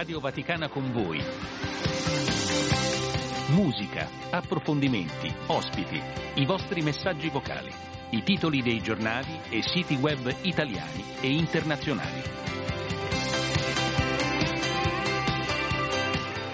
Radio Vaticana con voi. Musica, approfondimenti, ospiti, i vostri messaggi vocali, i titoli dei giornali e siti web italiani e internazionali.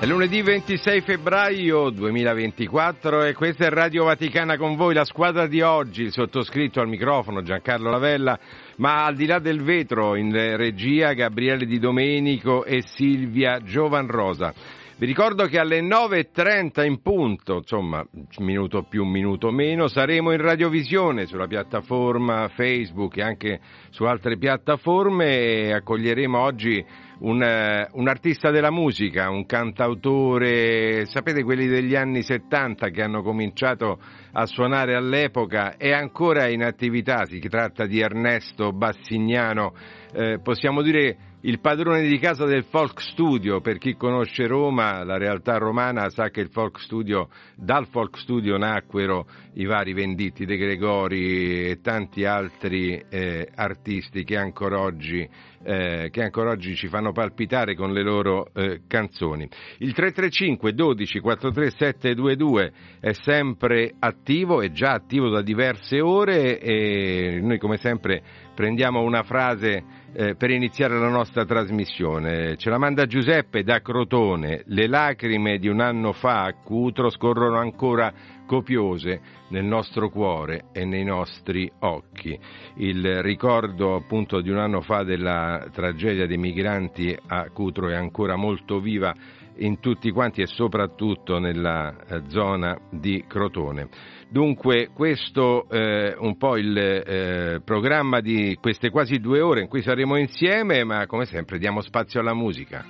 È lunedì 26 febbraio 2024 e questa è Radio Vaticana con voi, la squadra di oggi, il sottoscritto al microfono Giancarlo Lavella, ma al di là del vetro in regia Gabriele Di Domenico e Silvia Giovanrosa. Vi ricordo che alle 9.30 in punto, insomma, minuto più, minuto meno, saremo in radiovisione sulla piattaforma Facebook e anche su altre piattaforme e accoglieremo oggi un, un, artista della musica, un cantautore, sapete quelli degli anni 70 che hanno cominciato a suonare all'epoca, è ancora in attività, si tratta di Ernesto Bassignano, eh, possiamo dire il padrone di casa del Folk Studio, per chi conosce Roma, la realtà romana sa che Folk Studio, dal Folk Studio nacquero i vari Venditti De Gregori e tanti altri eh, artisti che ancora, oggi, eh, che ancora oggi ci fanno palpitare con le loro eh, canzoni. Il 335 12 43 722 è sempre attivo, è già attivo da diverse ore e noi come sempre prendiamo una frase eh, per iniziare la nostra trasmissione. Ce la manda Giuseppe da Crotone. Le lacrime di un anno fa a Cutro scorrono ancora copiose nel nostro cuore e nei nostri occhi. Il ricordo appunto di un anno fa della tragedia dei migranti a Cutro è ancora molto viva in tutti quanti e soprattutto nella eh, zona di Crotone. Dunque questo è eh, un po' il eh, programma di queste quasi due ore in cui saremo insieme, ma come sempre diamo spazio alla musica.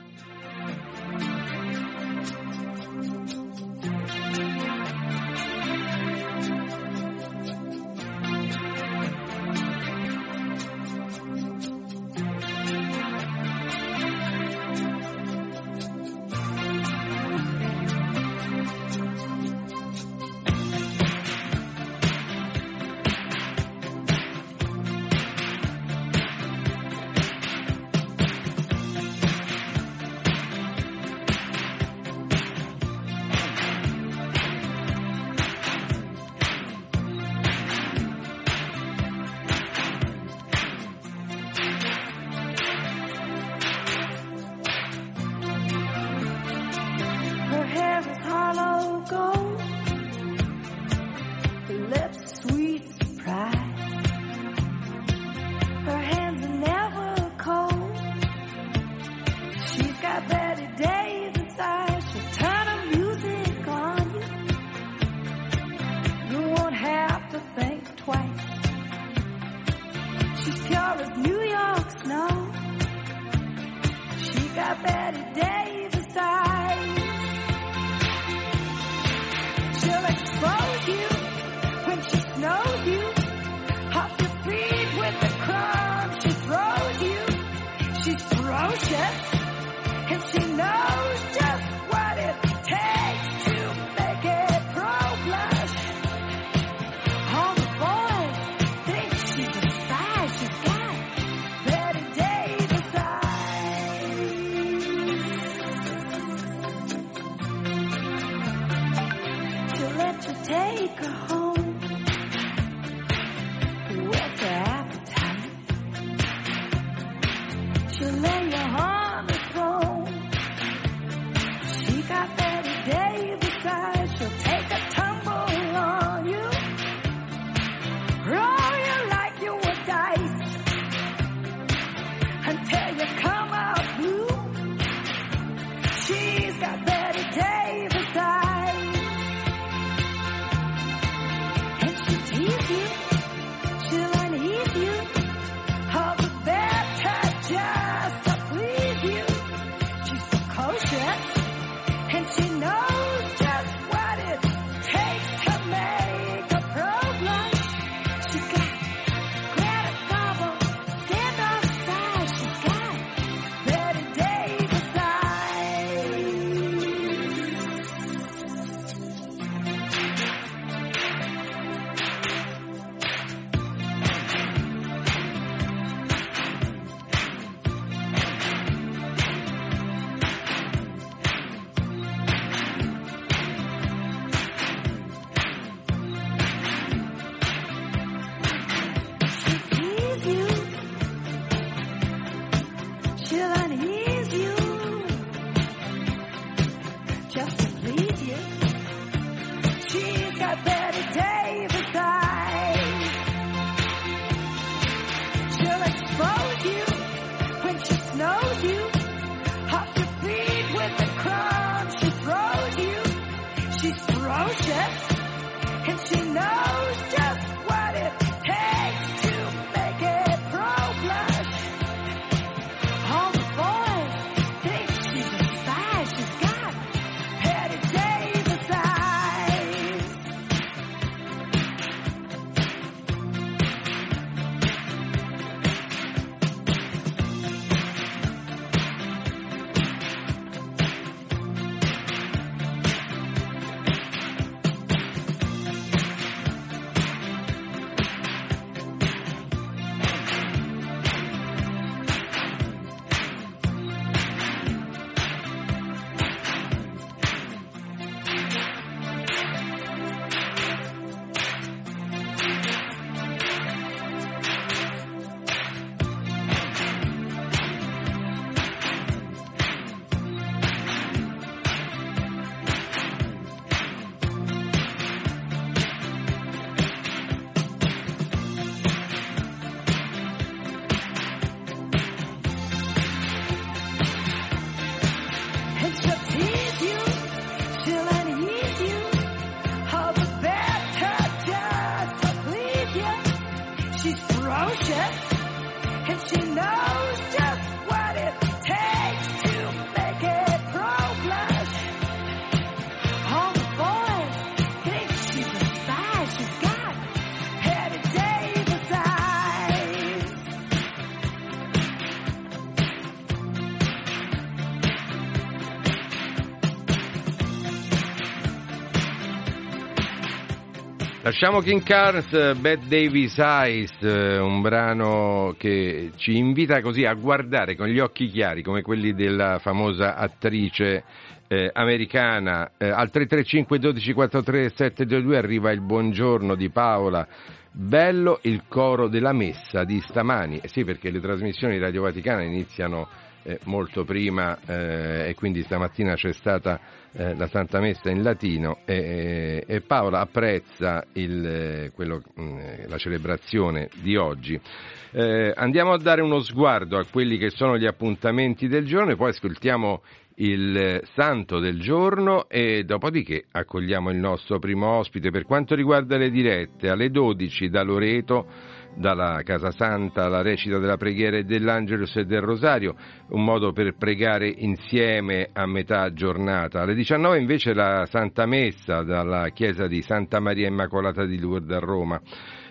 Lasciamo King Carnes, Bad Davis Eyes, un brano che ci invita così a guardare con gli occhi chiari come quelli della famosa attrice eh, americana. Eh, al 335 12 43 722 arriva il buongiorno di Paola. Bello il coro della messa di stamani. Eh sì, perché le trasmissioni di Radio Vaticana iniziano eh, molto prima eh, e quindi stamattina c'è stata eh, la Santa Messa in latino e, e Paola apprezza il, eh, quello, mh, mm, la celebrazione di oggi. Eh, andiamo a dare uno sguardo a quelli che sono gli appuntamenti del giorno e poi ascoltiamo il santo del giorno e dopodiché accogliamo il nostro primo ospite. Per quanto riguarda le dirette, alle 12 da Loreto dalla Casa Santa la recita della preghiera dell'Angelus e del Rosario, un modo per pregare insieme a metà giornata. Alle 19 invece la Santa Messa dalla chiesa di Santa Maria Immacolata di Lourdes a Roma.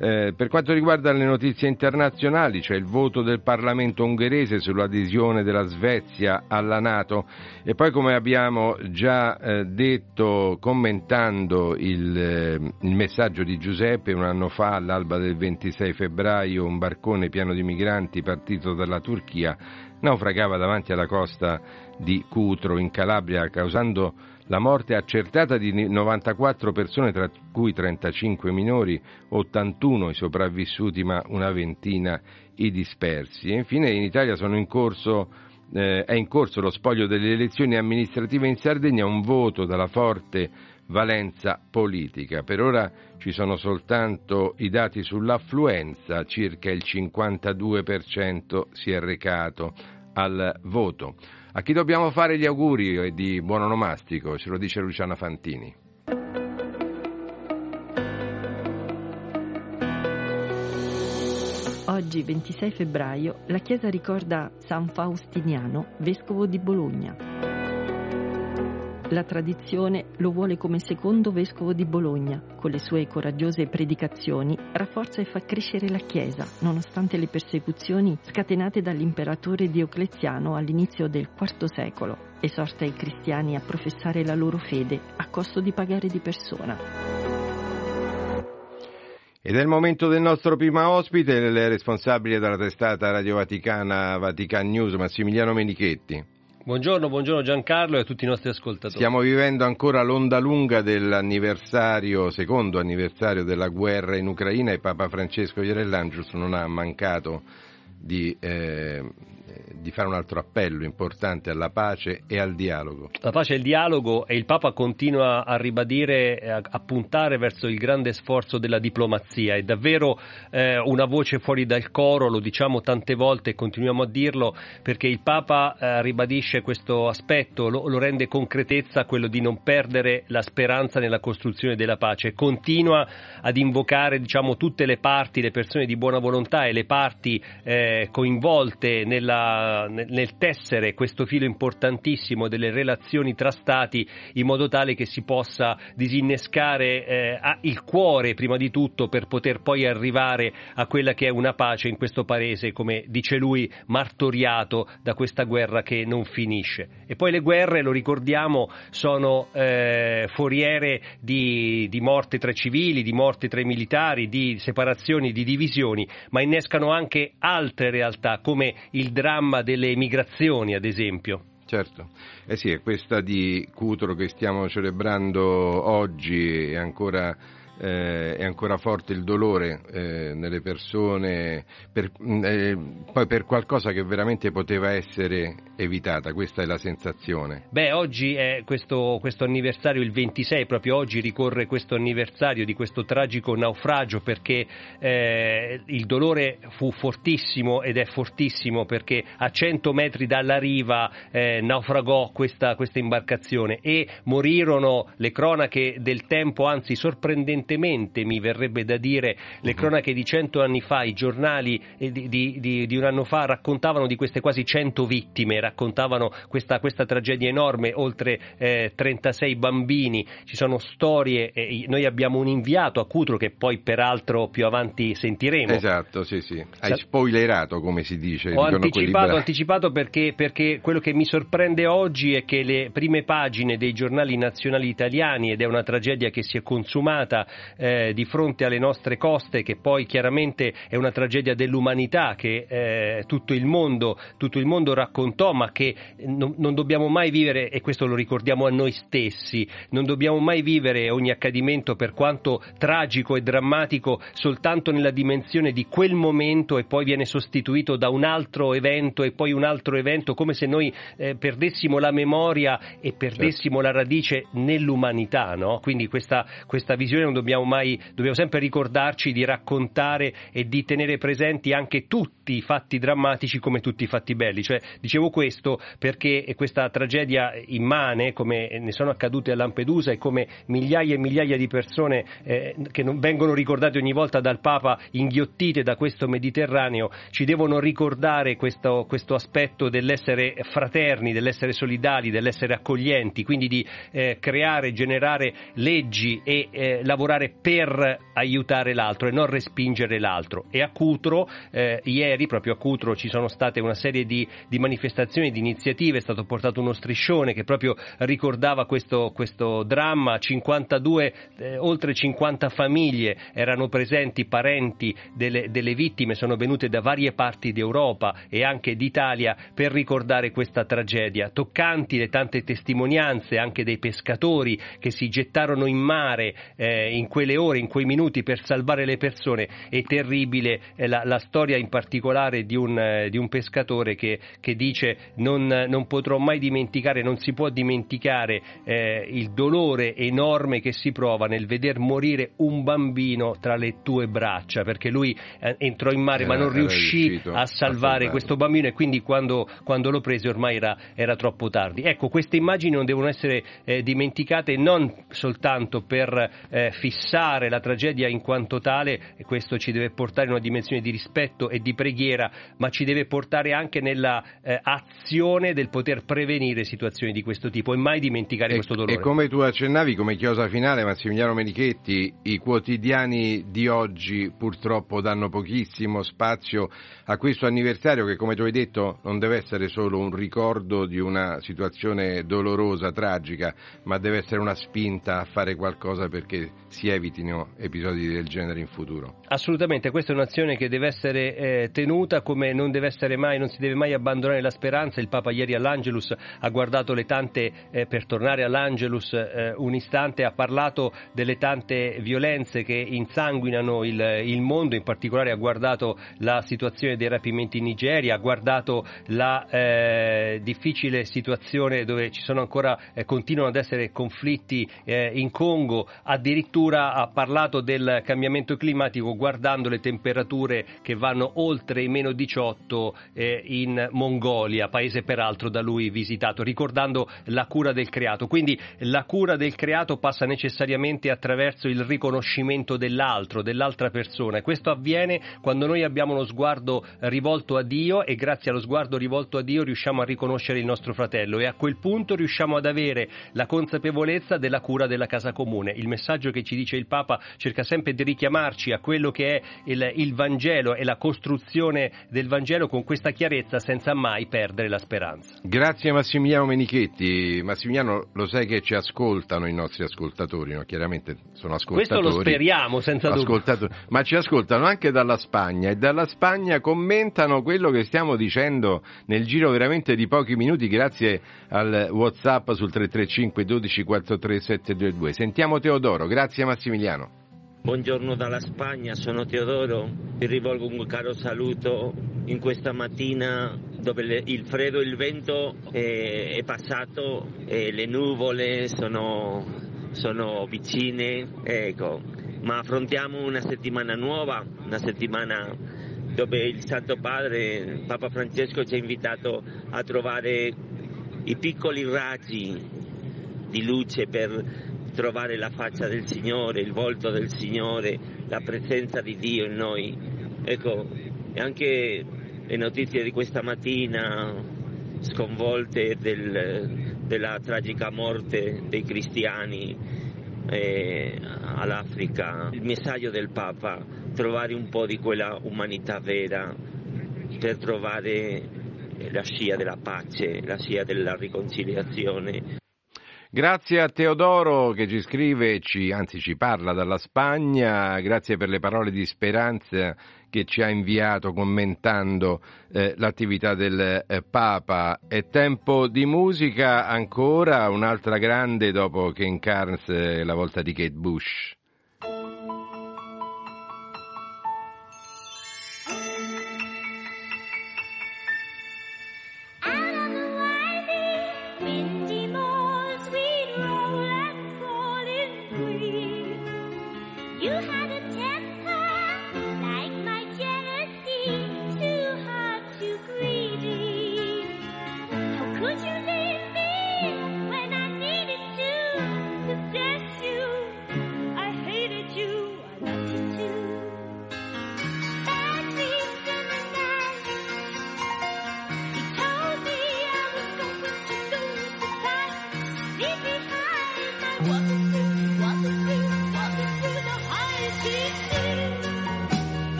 Eh, per quanto riguarda le notizie internazionali, c'è il voto del Parlamento ungherese sull'adesione della Svezia alla Nato e poi come abbiamo già eh, detto commentando il, eh, il, messaggio di Giuseppe un anno fa all'alba del 26 febbraio un barcone pieno di migranti partito dalla Turchia naufragava davanti alla costa di Cutro in Calabria causando la morte accertata di 94 persone, tra cui 35 minori, 81 i sopravvissuti, ma una ventina i dispersi. E infine in Italia in corso, eh, è in corso lo spoglio delle elezioni amministrative in Sardegna, un voto dalla forte valenza politica. Per ora ci sono soltanto i dati sull'affluenza, circa il 52% si è recato al voto. A chi dobbiamo fare gli auguri di buon onomastico? Ce lo dice Luciana Fantini. Oggi, 26 febbraio, la Chiesa ricorda San Faustiniano, vescovo di Bologna. La tradizione lo vuole come secondo vescovo di Bologna. Con le sue coraggiose predicazioni rafforza e fa crescere la Chiesa, nonostante le persecuzioni scatenate dall'imperatore Diocleziano all'inizio del IV secolo. Esorta i cristiani a professare la loro fede a costo di pagare di persona. Ed è il momento del nostro primo ospite, il responsabile della testata Radio Vaticana Vatican News, Massimiliano Menichetti. Buongiorno, buongiorno Giancarlo e a tutti i nostri ascoltatori. Stiamo vivendo ancora l'onda lunga dell'anniversario, secondo anniversario della guerra in Ucraina e Papa Francesco Ierellangels non ha mancato di eh, di fare un altro appello importante alla pace e al dialogo. La pace e il dialogo e il Papa continua a ribadire, a, puntare verso il grande sforzo della diplomazia. È davvero eh, una voce fuori dal coro, lo diciamo tante volte e continuiamo a dirlo perché il Papa eh, ribadisce questo aspetto, lo, lo, rende concretezza quello di non perdere la speranza nella costruzione della pace. Continua ad invocare diciamo, tutte le parti, le persone di buona volontà e le parti eh, coinvolte nella nel tessere questo filo importantissimo delle relazioni tra Stati in modo tale che si possa disinnescare eh, il cuore prima di tutto per poter poi arrivare a quella che è una pace in questo paese, come dice lui, martoriato da questa guerra che non finisce. E poi le guerre, lo ricordiamo, sono eh, foriere di, di morte tra civili, di morte tra i militari, di separazioni, di divisioni, ma innescano anche altre realtà come il dramma delle migrazioni, ad esempio. Certo, eh sì, è questa di Cutro che stiamo celebrando oggi è ancora eh, è ancora forte il dolore eh, nelle persone, per, mm, eh, poi per qualcosa che veramente poteva essere evitata, questa è la sensazione. Beh, oggi è questo, questo anniversario, il 26, proprio oggi ricorre questo anniversario di questo tragico naufragio perché eh, il dolore fu fortissimo ed è fortissimo perché a 100 metri dalla riva eh, naufragò questa, questa imbarcazione e morirono le cronache del tempo, anzi sorprendentemente recentemente, mi verrebbe da dire, le mhm. cronache di cento anni fa, i giornali di, di, di, di, un anno fa raccontavano di queste quasi cento vittime, raccontavano questa, questa tragedia enorme, oltre eh, 36 bambini, ci sono storie, eh, noi abbiamo un inviato a Cutro che poi peraltro più avanti sentiremo. Esatto, sì, sì. Hai spoilerato come si dice. Ho anticipato, anticipato perché, perché quello che mi sorprende oggi è che le prime pagine dei giornali nazionali italiani, ed è una tragedia che si è consumata eh, di fronte alle nostre coste, che poi chiaramente è una tragedia dell'umanità che eh, tutto, il mondo, tutto, il mondo, raccontò, ma che non, non dobbiamo mai vivere, e questo lo ricordiamo a noi stessi, non dobbiamo mai vivere ogni accadimento per quanto tragico e drammatico soltanto nella dimensione di quel momento e poi viene sostituito da un altro evento e poi un altro evento, come se noi eh, perdessimo la memoria e perdessimo certo. la radice nell'umanità. No? Quindi questa, questa visione non dobbiamo mai, dobbiamo sempre ricordarci di raccontare e di tenere presenti anche tutti i fatti drammatici come tutti i fatti belli. Cioè, dicevo questo perché questa tragedia immane, come ne sono accadute a Lampedusa e come migliaia e migliaia di persone eh, che vengono ricordate ogni volta dal Papa inghiottite da questo Mediterraneo, ci devono ricordare questo, questo aspetto dell'essere fraterni, dell'essere solidali, dell'essere accoglienti, quindi di eh, creare, generare leggi e eh, lavorare per aiutare l'altro e non respingere l'altro. E a Cutro, eh, ieri proprio a Cutro ci sono state una serie di, di, manifestazioni, di iniziative, è stato portato uno striscione che proprio ricordava questo, questo dramma, 52, eh, oltre 50 famiglie erano presenti, parenti delle, delle vittime, sono venute da varie parti d'Europa e anche d'Italia per ricordare questa tragedia. Toccanti le tante testimonianze anche dei pescatori che si gettarono in mare eh, in quelle ore, in quei minuti per salvare le persone. È terribile eh, la, la, storia in particolare di un, eh, di un pescatore che, che dice non, non, potrò mai dimenticare, non si può dimenticare eh, il dolore enorme che si prova nel veder morire un bambino tra le tue braccia, perché lui eh, entrò in mare ma non riuscì a salvare a questo bambino e quindi quando, quando lo prese ormai era, era, troppo tardi. Ecco, queste immagini non devono essere eh, dimenticate non soltanto per eh, fissare la tragedia in quanto tale, e questo ci deve portare in una dimensione di rispetto e di preghiera, ma ci deve portare anche nella eh, azione del poter prevenire situazioni di questo tipo e mai dimenticare e, questo dolore. E come tu accennavi, come chiosa finale, Massimiliano Menichetti, i quotidiani di oggi purtroppo danno pochissimo spazio a questo anniversario che, come tu hai detto, non deve essere solo un ricordo di una situazione dolorosa, tragica, ma deve essere una spinta a fare qualcosa perché si evitino episodi del genere in futuro. Assolutamente, questa è un'azione che deve essere eh, tenuta come non deve essere mai, non si deve mai abbandonare la speranza. Il Papa ieri all'Angelus ha guardato le tante, eh, per tornare all'Angelus eh, un istante, ha parlato delle tante violenze che insanguinano il, il mondo, in particolare ha guardato la situazione dei rapimenti in Nigeria, ha guardato la eh, difficile situazione dove ci sono ancora, eh, continuano ad essere conflitti eh, in Congo, addirittura ha parlato del cambiamento climatico guardando le temperature che vanno oltre i meno 18 eh, in Mongolia, paese peraltro da lui visitato, ricordando la cura del creato. Quindi la cura del creato passa necessariamente attraverso il riconoscimento dell'altro, dell'altra persona. Questo avviene quando noi abbiamo lo sguardo rivolto a Dio e grazie allo sguardo rivolto a Dio riusciamo a riconoscere il nostro fratello e a quel punto riusciamo ad avere la consapevolezza della cura della casa comune. Il messaggio che ci dice il Papa cerca sempre di richiamarci a quello che è il, il Vangelo e la costruzione del Vangelo con questa chiarezza senza mai perdere la speranza. Grazie Massimiliano Menichetti. Massimiliano, lo sai che ci ascoltano i nostri ascoltatori, no? chiaramente sono ascoltatori. Questo lo speriamo senza dubbio. Ma ci ascoltano anche dalla Spagna e dalla Spagna commentano quello che stiamo dicendo nel giro veramente di pochi minuti grazie al WhatsApp sul 335 12 43 722. Sentiamo Teodoro, grazie Massimiliano. Buongiorno dalla Spagna, sono Teodoro, vi rivolgo un caro saluto in questa mattina dove il freddo e il vento è, è passato e le nuvole sono, sono vicine, ecco. ma affrontiamo una settimana nuova, una settimana dove il Santo Padre, Papa Francesco, ci ha invitato a trovare i piccoli raggi di luce per trovare la faccia del Signore, il volto del Signore, la presenza di Dio in noi. Ecco, anche le notizie di questa mattina sconvolte del, della tragica morte dei cristiani eh, all'Africa, il messaggio del Papa, trovare un po' di quella umanità vera per trovare la scia della pace, la scia della riconciliazione. Grazie a Teodoro che ci scrive, ci, anzi ci parla dalla Spagna, grazie per le parole di speranza che ci ha inviato commentando eh, l'attività del eh, Papa. È tempo di musica ancora, un'altra grande dopo Ken Carnes, eh, la volta di Kate Bush.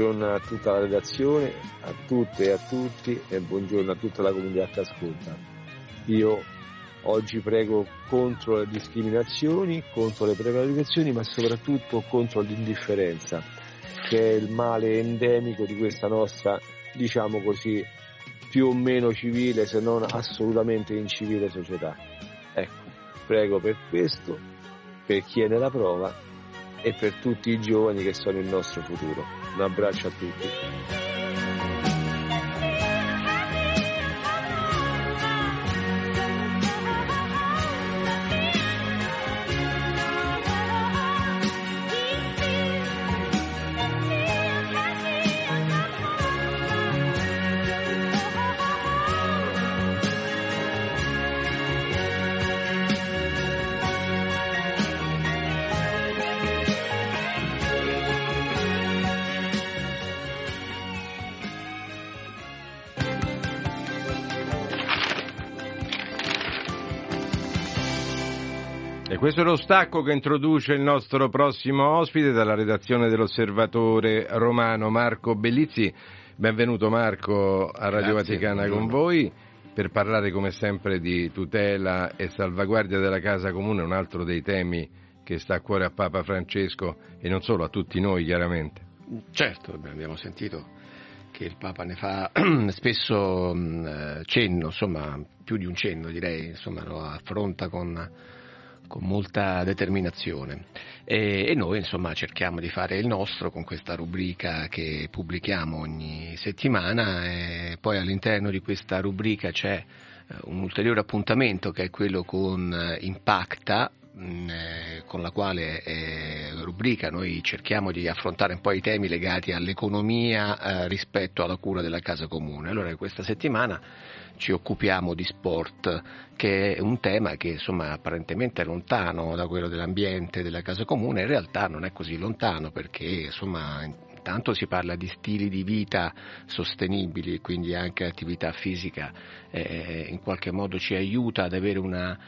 Buongiorno, a tutta la redazione, a tutte e a tutti e buongiorno a tutta la comunità che ascolta. Io oggi prego contro le discriminazioni, contro le prevaricazioni, ma soprattutto contro l'indifferenza, che è il male endemico di questa nostra, diciamo così, più o meno civile, se non assolutamente incivile società. Ecco, prego per questo, per chi è nella prova e per tutti i giovani che sono il nostro futuro. Un abbraccio a tutti. Questo è lo stacco che introduce il nostro prossimo ospite dalla redazione dell'Osservatore Romano, Marco Bellizzi. Benvenuto Marco a Radio Grazie, Vaticana buongiorno. con voi per parlare come sempre di tutela e salvaguardia della casa comune, un altro dei temi che sta a cuore a Papa Francesco e non solo a tutti noi chiaramente. Certo, abbiamo sentito che il Papa ne fa spesso mm, cenno, insomma più di un cenno direi, insomma lo affronta con con molta determinazione e, e, noi insomma cerchiamo di fare il nostro con questa rubrica che pubblichiamo ogni settimana e poi all'interno di questa rubrica c'è eh, un ulteriore appuntamento che è quello con eh, Impacta mm, eh, con la quale eh, rubrica noi cerchiamo di affrontare un po' i temi legati all'economia eh, rispetto alla cura della casa comune. Allora questa settimana ci occupiamo di sport, che è un tema che insomma apparentemente è lontano da quello dell'ambiente, della casa comune, in realtà non è così lontano perché insomma tanto si parla di stili di vita sostenibili, quindi anche l'attività fisica eh, in qualche modo ci aiuta ad avere una,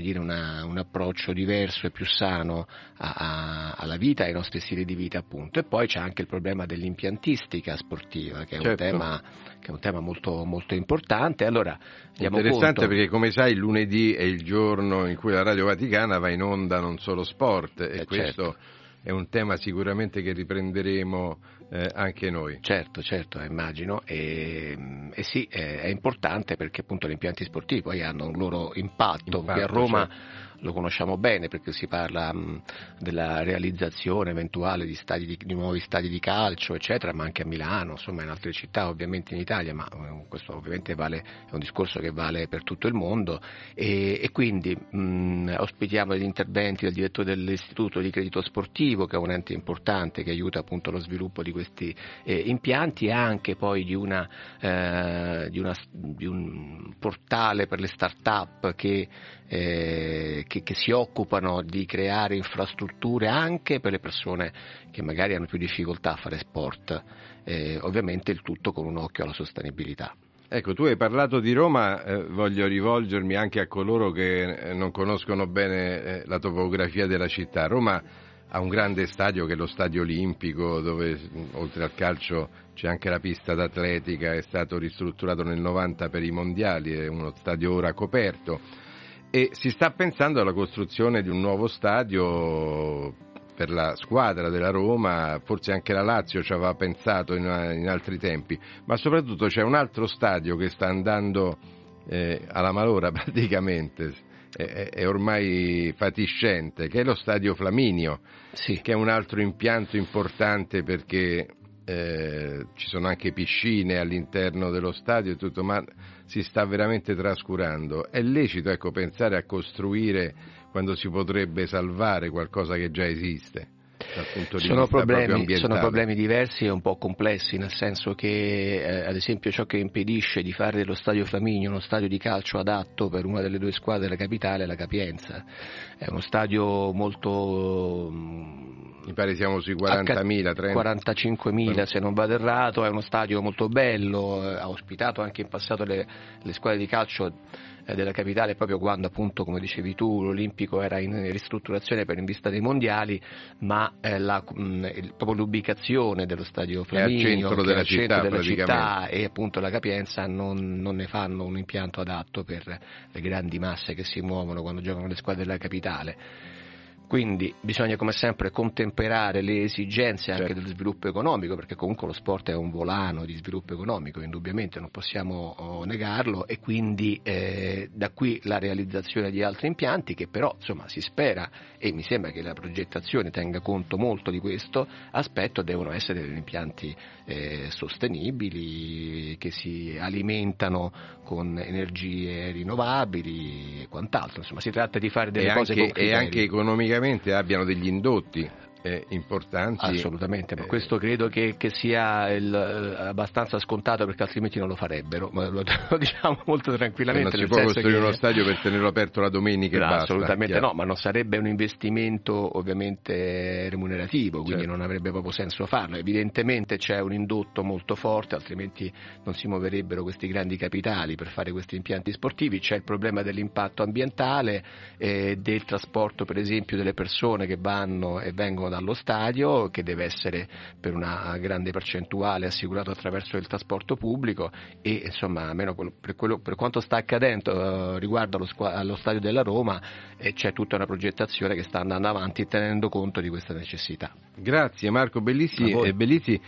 dire, una, un approccio diverso e più sano a, a, alla vita ai nostri stili di vita appunto. E poi c'è anche il problema dell'impiantistica sportiva che è certo. un tema, che è un tema molto, molto importante. Allora, Interessante conto... perché come sai lunedì è il giorno in cui la Radio Vaticana va in onda non solo sport e eh, questo certo. è un tema sicuramente che riprenderemo eh, anche noi. Certo, certo, immagino. E, e sì, è, è, importante perché appunto gli impianti sportivi poi hanno un loro impatto. impatto qui a Roma certo lo conosciamo bene perché si parla mh, della realizzazione eventuale di, stadi di, di, nuovi stadi di calcio, eccetera, ma anche a Milano, insomma in altre città, ovviamente in Italia, ma eh, questo ovviamente vale, è un discorso che vale per tutto il mondo. E, e quindi mh, ospitiamo gli interventi del direttore dell'Istituto di Credito Sportivo, che è un ente importante che aiuta appunto lo sviluppo di questi eh, impianti e anche poi di, una, eh, di, una, di un portale per le start-up che eh, che, che, si occupano di creare infrastrutture anche per le persone che magari hanno più difficoltà a fare sport, eh, ovviamente il tutto con un occhio alla sostenibilità. Ecco, tu hai parlato di Roma, eh, voglio rivolgermi anche a coloro che eh, non conoscono bene eh, la topografia della città. Roma ha un grande stadio che è lo Stadio Olimpico, dove oltre al calcio c'è anche la pista d'atletica, è stato ristrutturato nel 90 per i mondiali, è uno stadio ora coperto e si sta pensando alla costruzione di un nuovo stadio per la squadra della Roma, forse anche la Lazio ci aveva pensato in, in altri tempi, ma soprattutto c'è un altro stadio che sta andando eh, alla malora praticamente, è, è, ormai fatiscente, che è lo stadio Flaminio, sì. che è un altro impianto importante perché eh, ci sono anche piscine all'interno dello stadio e tutto, ma si sta veramente trascurando. È lecito ecco, pensare a costruire quando si potrebbe salvare qualcosa che già esiste? Sono problemi, sono problemi, diversi e un po' complessi, nel senso che eh, ad esempio ciò che impedisce di fare dello stadio Flaminio uno stadio di calcio adatto per una delle due squadre della capitale è la capienza. È uno stadio molto mi pare siamo sui 40.000, 45.000 se non vado errato, è uno stadio molto bello, eh, ha ospitato anche in passato le, le squadre di calcio della capitale proprio quando appunto come dicevi tu l'Olimpico era in ristrutturazione per in vista dei mondiali ma eh, la, mh, proprio l'ubicazione dello stadio Flaminio è al centro della, città, della città, e appunto la Capienza non, non, ne fanno un impianto adatto per le grandi masse che si muovono quando giocano le squadre della capitale quindi bisogna come sempre contemperare le esigenze anche certo. dello sviluppo economico, perché comunque lo sport è un volano di sviluppo economico, indubbiamente non possiamo oh, negarlo e quindi eh, da qui la realizzazione di altri impianti che però insomma si spera e mi sembra che la progettazione tenga conto molto di questo aspetto, devono essere degli impianti eh, sostenibili che si alimentano con energie rinnovabili e quant'altro, insomma si tratta di fare delle e cose anche, E anche economicamente abbiano degli indotti eh, importanti. Assolutamente, ma eh, questo credo che, che sia il, eh, abbastanza scontato perché altrimenti non lo farebbero, ma lo, lo diciamo molto tranquillamente. Non si può costruire che... uno stadio per tenerlo aperto la domenica no, e basta. Assolutamente chiaro. no, ma non sarebbe un investimento ovviamente remunerativo, quindi certo. non avrebbe proprio senso farlo. Evidentemente c'è un indotto molto forte, altrimenti non si muoverebbero questi grandi capitali per fare questi impianti sportivi. C'è il problema dell'impatto ambientale, eh, del trasporto per esempio delle persone che vanno e vengono dallo stadio che deve essere per una grande percentuale assicurato attraverso il trasporto pubblico e insomma almeno per, quello, per quanto sta accadendo eh, riguardo allo, allo, stadio della Roma eh, c'è tutta una progettazione che sta andando avanti tenendo conto di questa necessità. Grazie Marco Bellissi. Eh, Bellissi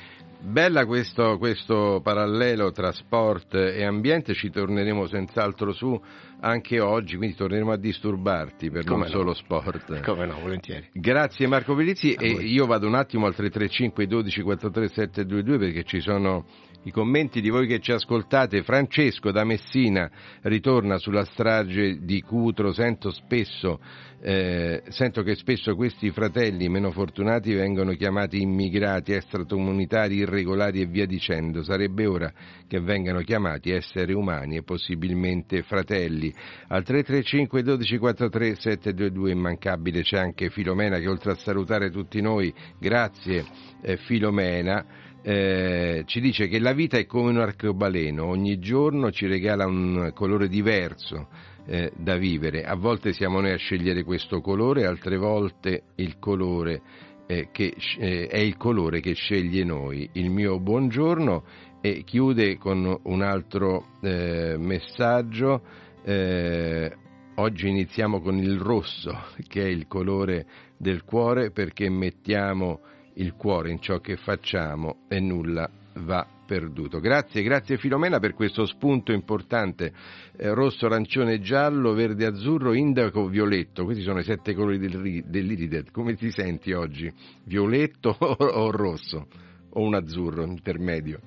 Bella questo, questo, parallelo tra sport e ambiente, ci torneremo senz'altro su anche oggi, quindi torneremo a disturbarti per Come non no. solo sport. Come no, volentieri. Grazie Marco Pelizzi e io vado un attimo al 335 12 43 722 perché ci sono i commenti di voi che ci ascoltate. Francesco da Messina ritorna sulla strage di Cutro, sento spesso eh, sento che spesso questi fratelli meno fortunati vengono chiamati immigrati extracomunitari irregolari e via dicendo. Sarebbe ora che vengano chiamati esseri umani e possibilmente fratelli. Al 335 12 43 722 immancabile c'è anche Filomena che oltre a salutare tutti noi, grazie eh, Filomena, eh, ci dice che la vita è come un arcobaleno, ogni giorno ci regala un colore diverso eh, da vivere, a volte siamo noi a scegliere questo colore, altre volte il colore eh, che, eh, è il colore che sceglie noi. Il mio buongiorno e chiude con un altro eh, messaggio. Eh, oggi iniziamo con il rosso, che è il colore del cuore, perché mettiamo il cuore in ciò che facciamo e nulla va perduto. Grazie, grazie Filomena per questo spunto importante. Eh, rosso, arancione, giallo, verde, azzurro, indaco, violetto. Questi sono i sette colori del, dell'iride. Come ti senti oggi? Violetto o, o rosso? O un azzurro intermedio?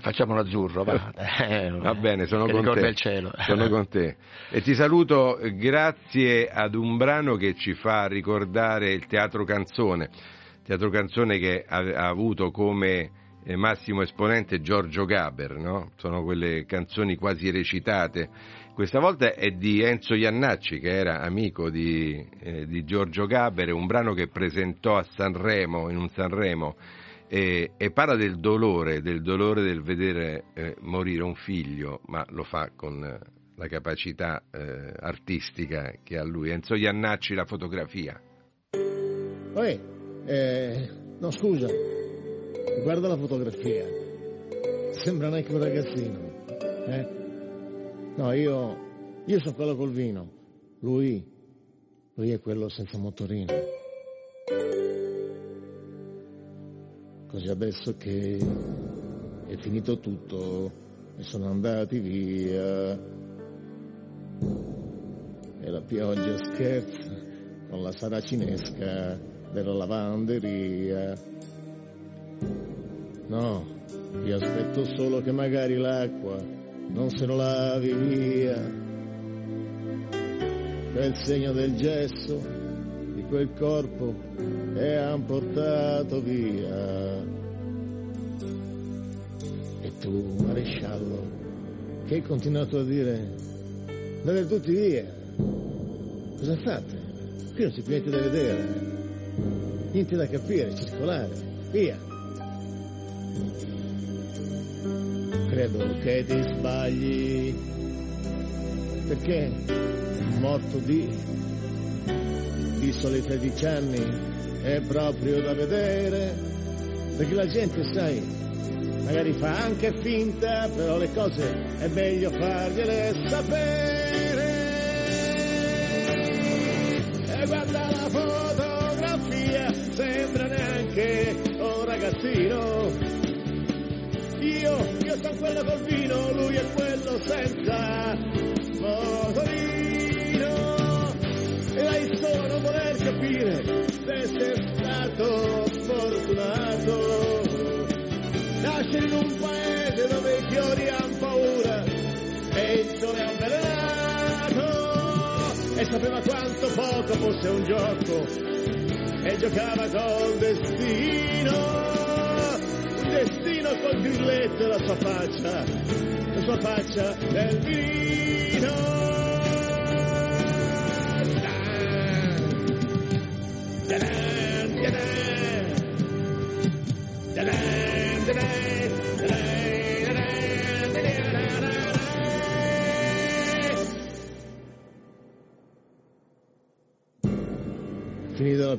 Facciamo l'azzurro, va. Eh, va bene, sono con te. Sono con te. E ti saluto grazie ad un brano che ci fa ricordare il teatro canzone teatro canzone che ha, ha avuto come eh, massimo esponente Giorgio Gaber, no? sono quelle canzoni quasi recitate. Questa volta è di Enzo Iannacci, che era amico di, eh, di Giorgio Gaber, un brano che presentò a Sanremo, in un Sanremo, e, e parla del dolore, del dolore del vedere eh, morire un figlio, ma lo fa con la capacità eh, artistica che ha lui. Enzo Iannacci, la fotografia. Oi. Eh, no, scusa, guarda la fotografia. Sembra un ragazzino. Eh? No, io, io sono quello col vino. Lui, lui è quello senza motorino. Così adesso che è finito tutto e sono andati via e la pioggia scherza con la saracinesca della lavanderia. No, io aspetto solo che magari l'acqua non se lo lavi via. Quel segno del gesso di quel corpo e han portato via. E tu, maresciallo, che hai continuato a dire, andate tutti via. Cosa fate? Qui non si finisce da vedere niente da capire, circolare, via. Credo che ti sbagli, perché morto di, di soli 13 anni è proprio da vedere, perché la gente, sai, magari fa anche finta, però le cose è meglio fargliele sapere. E guarda la fotografia neanche un ragazzino. Io, io sono quello col vino, lui è quello senza motorino. E hai solo non voler capire se sei stato fortunato. Nascere in un paese dove i fiori hanno paura e il sole avvelenato. E sapeva quanto poco fosse un gioco e giocava col destino, il destino col grilletto e la sua faccia, la sua faccia del vino.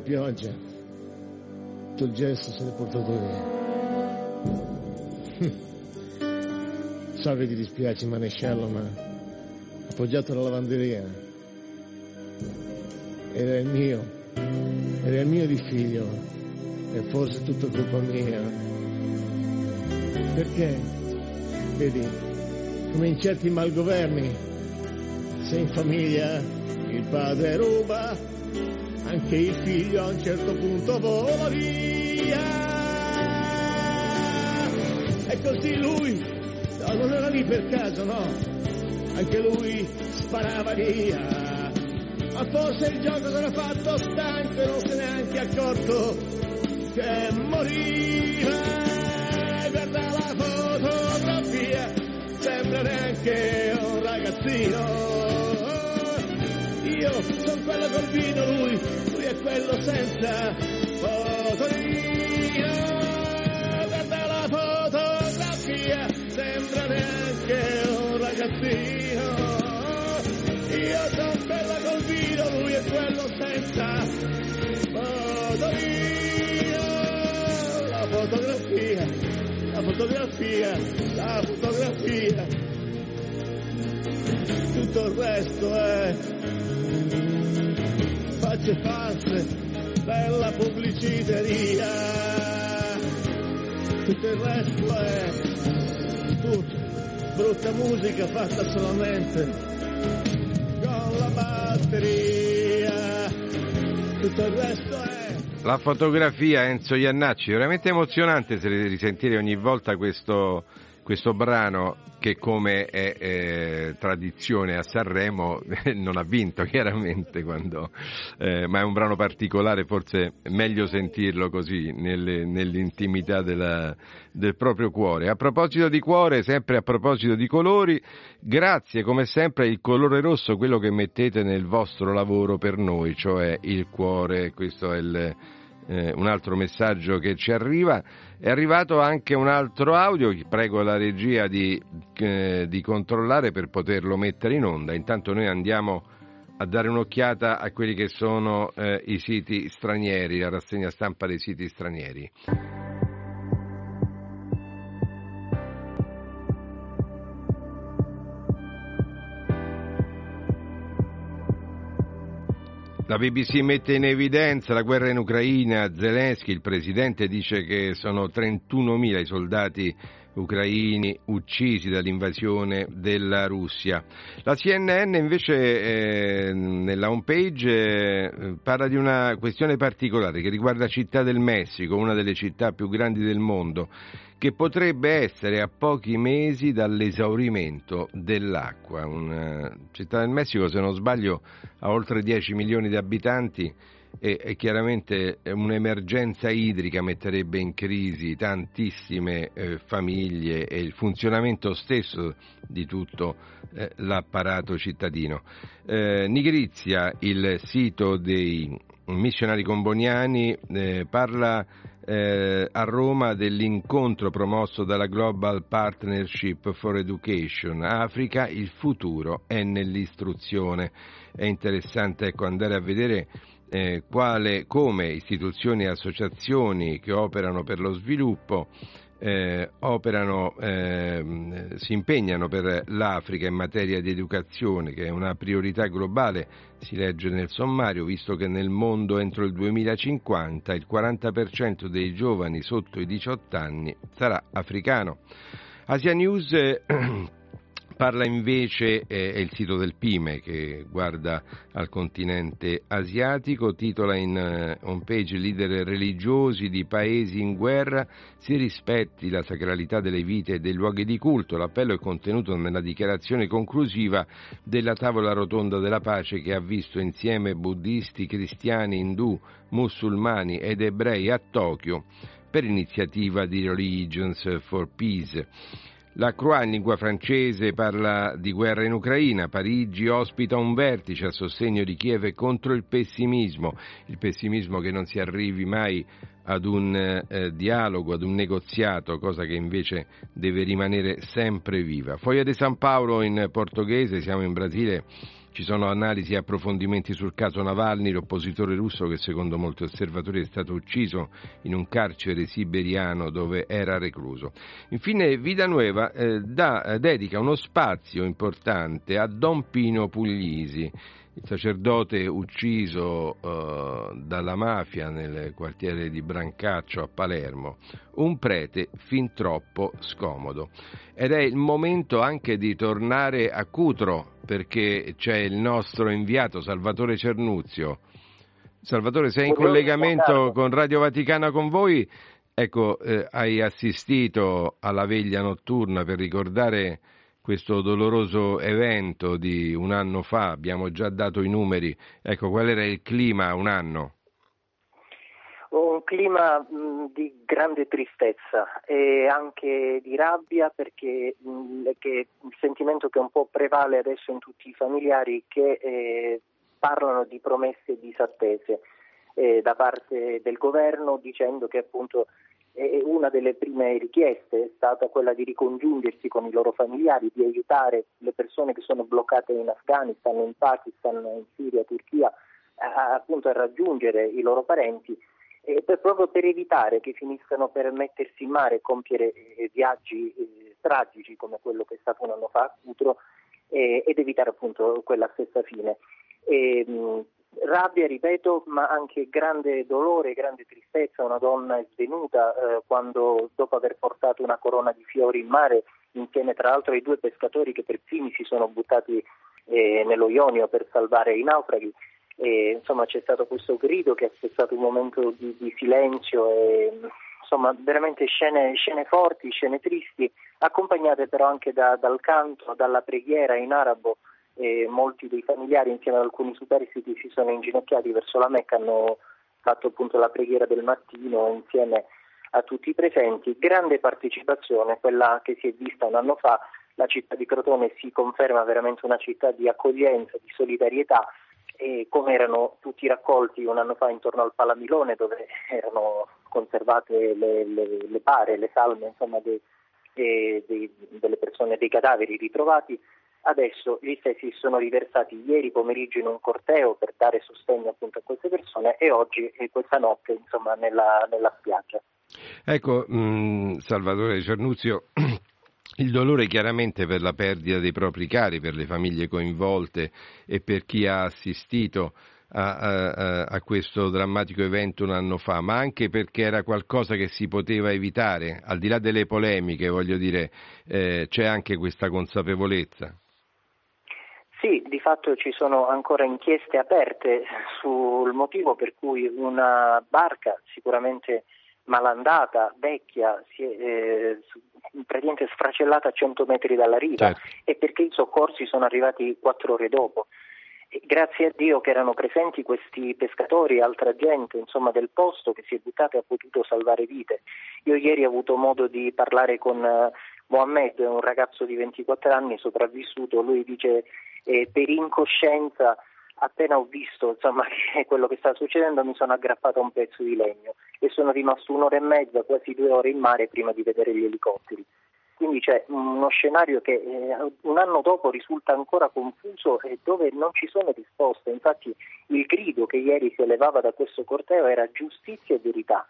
Pioggia, tutto il gesso se l'è portato via. so che ti dispiace manesciallo, ma appoggiato alla lavanderia. Era il mio, era il mio di figlio, e forse tutto colpa mia. Perché, vedi, come in certi malgoverni, se in famiglia il padre ruba, anche il figlio a un certo punto vola via. E così lui, no, non era lì per caso, no, anche lui sparava via. Ma forse il gioco si era fatto stanco e non se neanche accorto che moriva. Guarda la fotografia, sembra neanche un ragazzino. Io quello col vino, lui, lui è quello senza motorino. Guarda la fotografia, sembra neanche un ragazzino. Io sono quella col vino, lui è quello senza motorino. La fotografia, la fotografia, la fotografia. Tutto il resto è facce false, bella pubbliciteria. Tutto il resto è tutto, brutta musica fatta solamente con la batteria. Tutto il resto è La fotografia Enzo Iannacci, veramente emozionante se risentire ogni volta questo, questo brano che come è eh, tradizione a Sanremo non ha vinto chiaramente, quando, eh, ma è un brano particolare, forse meglio sentirlo così nelle, nell'intimità della, del proprio cuore. A proposito di cuore, sempre a proposito di colori, grazie come sempre il colore rosso, quello che mettete nel vostro lavoro per noi, cioè il cuore, questo è il, eh, un altro messaggio che ci arriva. È arrivato anche un altro audio, prego la regia di, eh, di controllare per poterlo mettere in onda. Intanto noi andiamo a dare un'occhiata a quelli che sono eh, i siti stranieri, la rassegna stampa dei siti stranieri. La BBC mette in evidenza la guerra in Ucraina, Zelensky, il presidente, dice che sono 31.000 i soldati ucraini uccisi dall'invasione della Russia. La CNN invece eh, nella homepage eh, parla di una questione particolare che riguarda Città del Messico, una delle città più grandi del mondo, che potrebbe essere a pochi mesi dall'esaurimento dell'acqua. Una città del Messico, se non sbaglio, ha oltre 10 milioni di abitanti e, e, chiaramente un'emergenza idrica metterebbe in crisi tantissime eh, famiglie e il funzionamento stesso di tutto eh, l'apparato cittadino. Eh, Nigrizia, il sito dei missionari comboniani, eh, parla eh, a Roma dell'incontro promosso dalla Global Partnership for Education Africa, il futuro è nell'istruzione. È interessante ecco, andare a vedere eh, quale, come istituzioni e associazioni che operano per lo sviluppo eh, operano, eh, si impegnano per l'Africa in materia di educazione, che è una priorità globale, si legge nel sommario, visto che nel mondo entro il 2050 il 40% dei giovani sotto i 18 anni sarà africano. Asia News Parla invece, eh, è il sito del Pime che guarda al continente asiatico, titola in eh, homepage leader religiosi di paesi in guerra, si rispetti la sacralità delle vite e dei luoghi di culto. L'appello è contenuto nella dichiarazione conclusiva della tavola rotonda della pace che ha visto insieme buddisti, cristiani, indù, musulmani ed ebrei a Tokyo per iniziativa di Religions for Peace. La Croix in lingua francese parla di guerra in Ucraina, Parigi ospita un vertice a sostegno di Kiev contro il pessimismo, il pessimismo che non si arrivi mai ad un eh, dialogo, ad un negoziato, cosa che invece deve rimanere sempre viva. Foglia de San Paolo in portoghese, siamo in Brasile, ci sono analisi e approfondimenti sul caso Navalny, l'oppositore russo che secondo molti osservatori è stato ucciso in un carcere siberiano dove era recluso. Infine Vidanueva eh, da, eh, dedica uno spazio importante a Don Pino Puglisi il sacerdote ucciso uh, dalla mafia nel quartiere di Brancaccio a Palermo, un prete fin troppo scomodo. Ed è il momento anche di tornare a Cutro perché c'è il nostro inviato Salvatore Cernuzio. Salvatore, sei in collegamento con Radio Vaticana con voi. Ecco, eh, hai assistito alla veglia notturna per ricordare questo doloroso evento di un anno fa, abbiamo già dato i numeri, ecco qual era il clima un anno? un clima mh, di grande tristezza e anche di rabbia perché mh, il sentimento che un po' prevale adesso in tutti i familiari che eh, parlano di promesse disattese eh, da parte del governo dicendo che appunto eh, una delle prime richieste è stata quella di ricongiungersi con i loro familiari, di aiutare le persone che sono bloccate in Afghanistan, in Pakistan, in Siria, Turchia, a, appunto a raggiungere i loro parenti eh, per, proprio per evitare che finiscano per mettersi in mare e compiere eh, viaggi eh, tragici come quello che è stato un anno fa a Cutro ed evitare appunto quella stessa fine. E, mh, rabbia, ripeto, ma anche grande dolore, grande tristezza. Una donna è svenuta eh, quando, dopo aver portato una corona di fiori in mare, insieme tra l'altro ai due pescatori che per primi si sono buttati eh, nello Ionio per salvare i naufraghi, e, insomma, c'è stato questo grido che ha spezzato un momento di, di silenzio e insomma, veramente scene, scene, forti, scene tristi, accompagnate però anche da, dal canto, dalla preghiera in arabo. E molti dei familiari insieme ad alcuni superstiti si sono inginocchiati verso la Mecca, hanno fatto appunto la preghiera del mattino insieme a tutti i presenti. Grande partecipazione, quella che si è vista un anno fa, la città di Crotone si conferma veramente una città di accoglienza, di solidarietà e come erano tutti raccolti un anno fa intorno al Palamilone dove erano conservate le, le, le pare, le salme insomma, de, de, de, delle persone, dei cadaveri ritrovati, adesso gli stessi sono riversati ieri pomeriggio in un corteo per dare sostegno appunto a queste persone e oggi e questa notte insomma, nella, nella spiaggia. Ecco, mh, mm, Salvatore Cernuzio, il dolore chiaramente per la perdita dei propri cari, per le famiglie coinvolte e per chi ha assistito a, a, a, questo drammatico evento un anno fa, ma anche perché era qualcosa che si poteva evitare, al di là delle polemiche, voglio dire, eh, c'è anche questa consapevolezza. Sì, di fatto ci sono ancora inchieste aperte sul motivo per cui una barca sicuramente malandata, vecchia, si è eh, praticamente sfracellata a 100 metri dalla riva certo. e perché i soccorsi sono arrivati quattro ore dopo. E grazie a Dio che erano presenti questi pescatori e altra gente insomma, del posto che si è buttata e ha potuto salvare vite. Io ieri ho avuto modo di parlare con Mohammed, un ragazzo di 24 anni sopravvissuto, lui dice eh, per incoscienza appena ho visto insomma, che quello che sta succedendo mi sono aggrappato a un pezzo di legno e sono rimasto un'ora e mezza, quasi due ore in mare prima di vedere gli elicotteri. Quindi c'è uno scenario che eh, un anno dopo risulta ancora confuso e dove non ci sono risposte. Infatti il grido che ieri si elevava da questo corteo era giustizia e verità.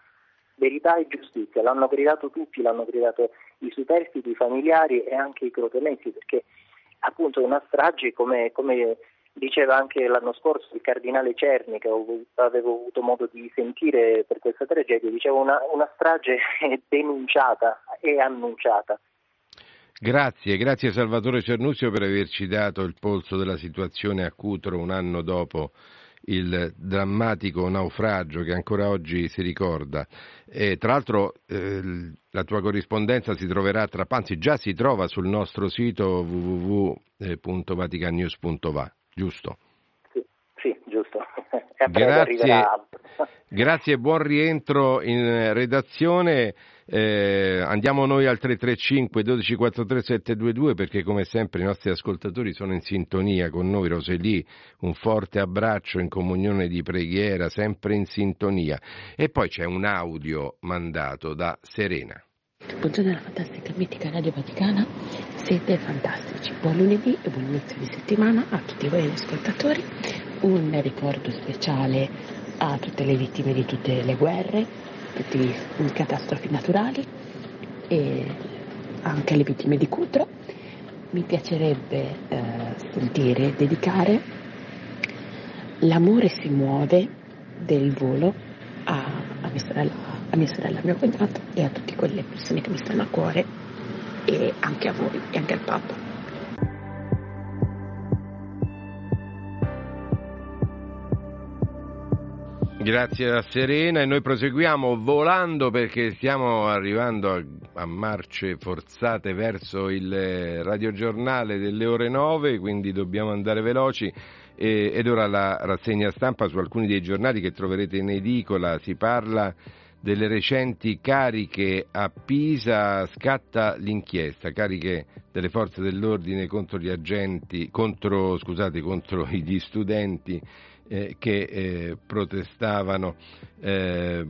Verità e giustizia, l'hanno gridato tutti, l'hanno gridato i superstiti, i familiari e anche i crotonesi, perché appunto è una strage come, come Diceva anche l'anno scorso il cardinale Cerni, che avevo avuto modo di sentire per questa tragedia, diceva una, una strage denunciata e annunciata. Grazie, grazie Salvatore Cernuzio per averci dato il polso della situazione a Cutro un anno dopo il drammatico naufragio che ancora oggi si ricorda. E, tra l'altro eh, la tua corrispondenza si troverà tra, anzi già si trova sul nostro sito www.vaticannews.va giusto? Giusto. Grazie, grazie, buon rientro in redazione. Eh, andiamo noi al 335 1243 722 perché come sempre i nostri ascoltatori sono in sintonia con noi. Roseli, un forte abbraccio in comunione di preghiera, sempre in sintonia. E poi c'è un audio mandato da Serena. Buongiorno alla fantastica mitica Radio Vaticana, siete fantastici. Buon lunedì e buon inizio di settimana a tutti voi ascoltatori. Un ricordo speciale a tutte le vittime di tutte le guerre, tutte le catastrofi naturali e anche alle vittime di Cutro. Mi piacerebbe eh, sentire dedicare L'amore si muove del volo a, a mia sorella a mia sorella, a mio cognato e a tutte quelle persone che mi stanno a cuore e anche a voi e anche al Papa. Grazie a Serena e noi proseguiamo volando perché stiamo arrivando a a marce forzate verso il eh, radiogiornale delle ore 9, quindi dobbiamo andare veloci. ed ora la rassegna stampa su alcuni dei giornali che troverete in edicola. Si parla delle recenti cariche a Pisa, scatta l'inchiesta, cariche delle forze dell'ordine contro gli agenti, contro, scusate, contro gli studenti eh, che eh, protestavano. Eh,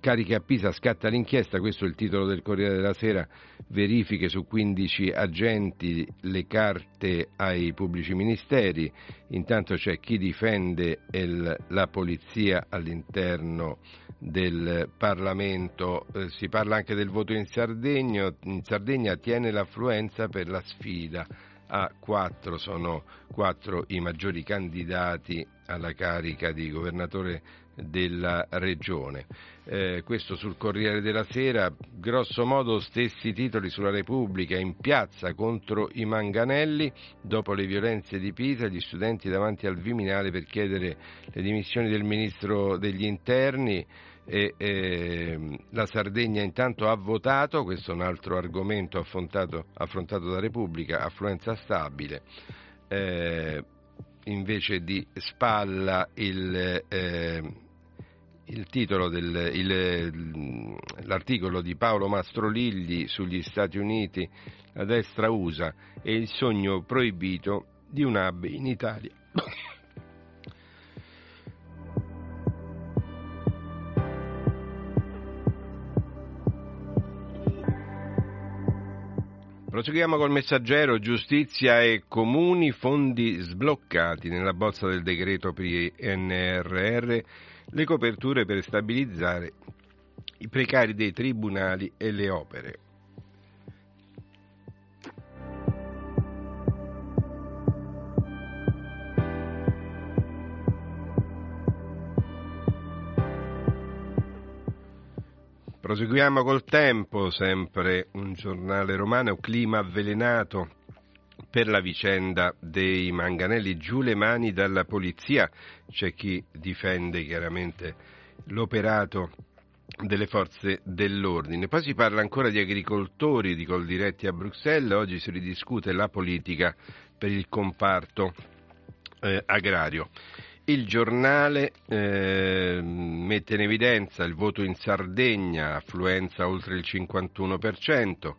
cariche a Pisa, scatta l'inchiesta, questo è il titolo del Corriere della Sera, verifiche su 15 agenti, le carte ai pubblici ministeri, intanto c'è chi difende il, la polizia all'interno del Parlamento, eh, si parla anche del voto in Sardegna, in Sardegna tiene l'affluenza per la sfida a quattro, sono quattro i maggiori candidati alla carica di governatore della regione. Eh, questo sul Corriere della Sera, grosso modo stessi titoli sulla Repubblica, in piazza contro i manganelli, dopo le violenze di Pisa, gli studenti davanti al Viminale per chiedere le dimissioni del Ministro degli Interni, e, eh, la Sardegna intanto ha votato, questo è un altro argomento affrontato, affrontato da Repubblica, affluenza stabile, eh, invece di spalla il, eh, il del, il, l'articolo di Paolo Mastroligli sugli Stati Uniti, la destra USA e il sogno proibito di un hub in Italia. Proseguiamo col messaggero giustizia e comuni, fondi sbloccati nella bozza del decreto PNRR, le coperture per stabilizzare i precari dei tribunali e le opere. Proseguiamo col tempo, sempre un giornale romano, clima avvelenato per la vicenda dei manganelli, giù le mani dalla polizia, c'è chi difende chiaramente l'operato delle forze dell'ordine. Poi si parla ancora di agricoltori di Coldiretti a Bruxelles, oggi si ridiscute la politica per il comparto eh, agrario. Il giornale eh, mette in evidenza il voto in Sardegna, affluenza oltre il 51%,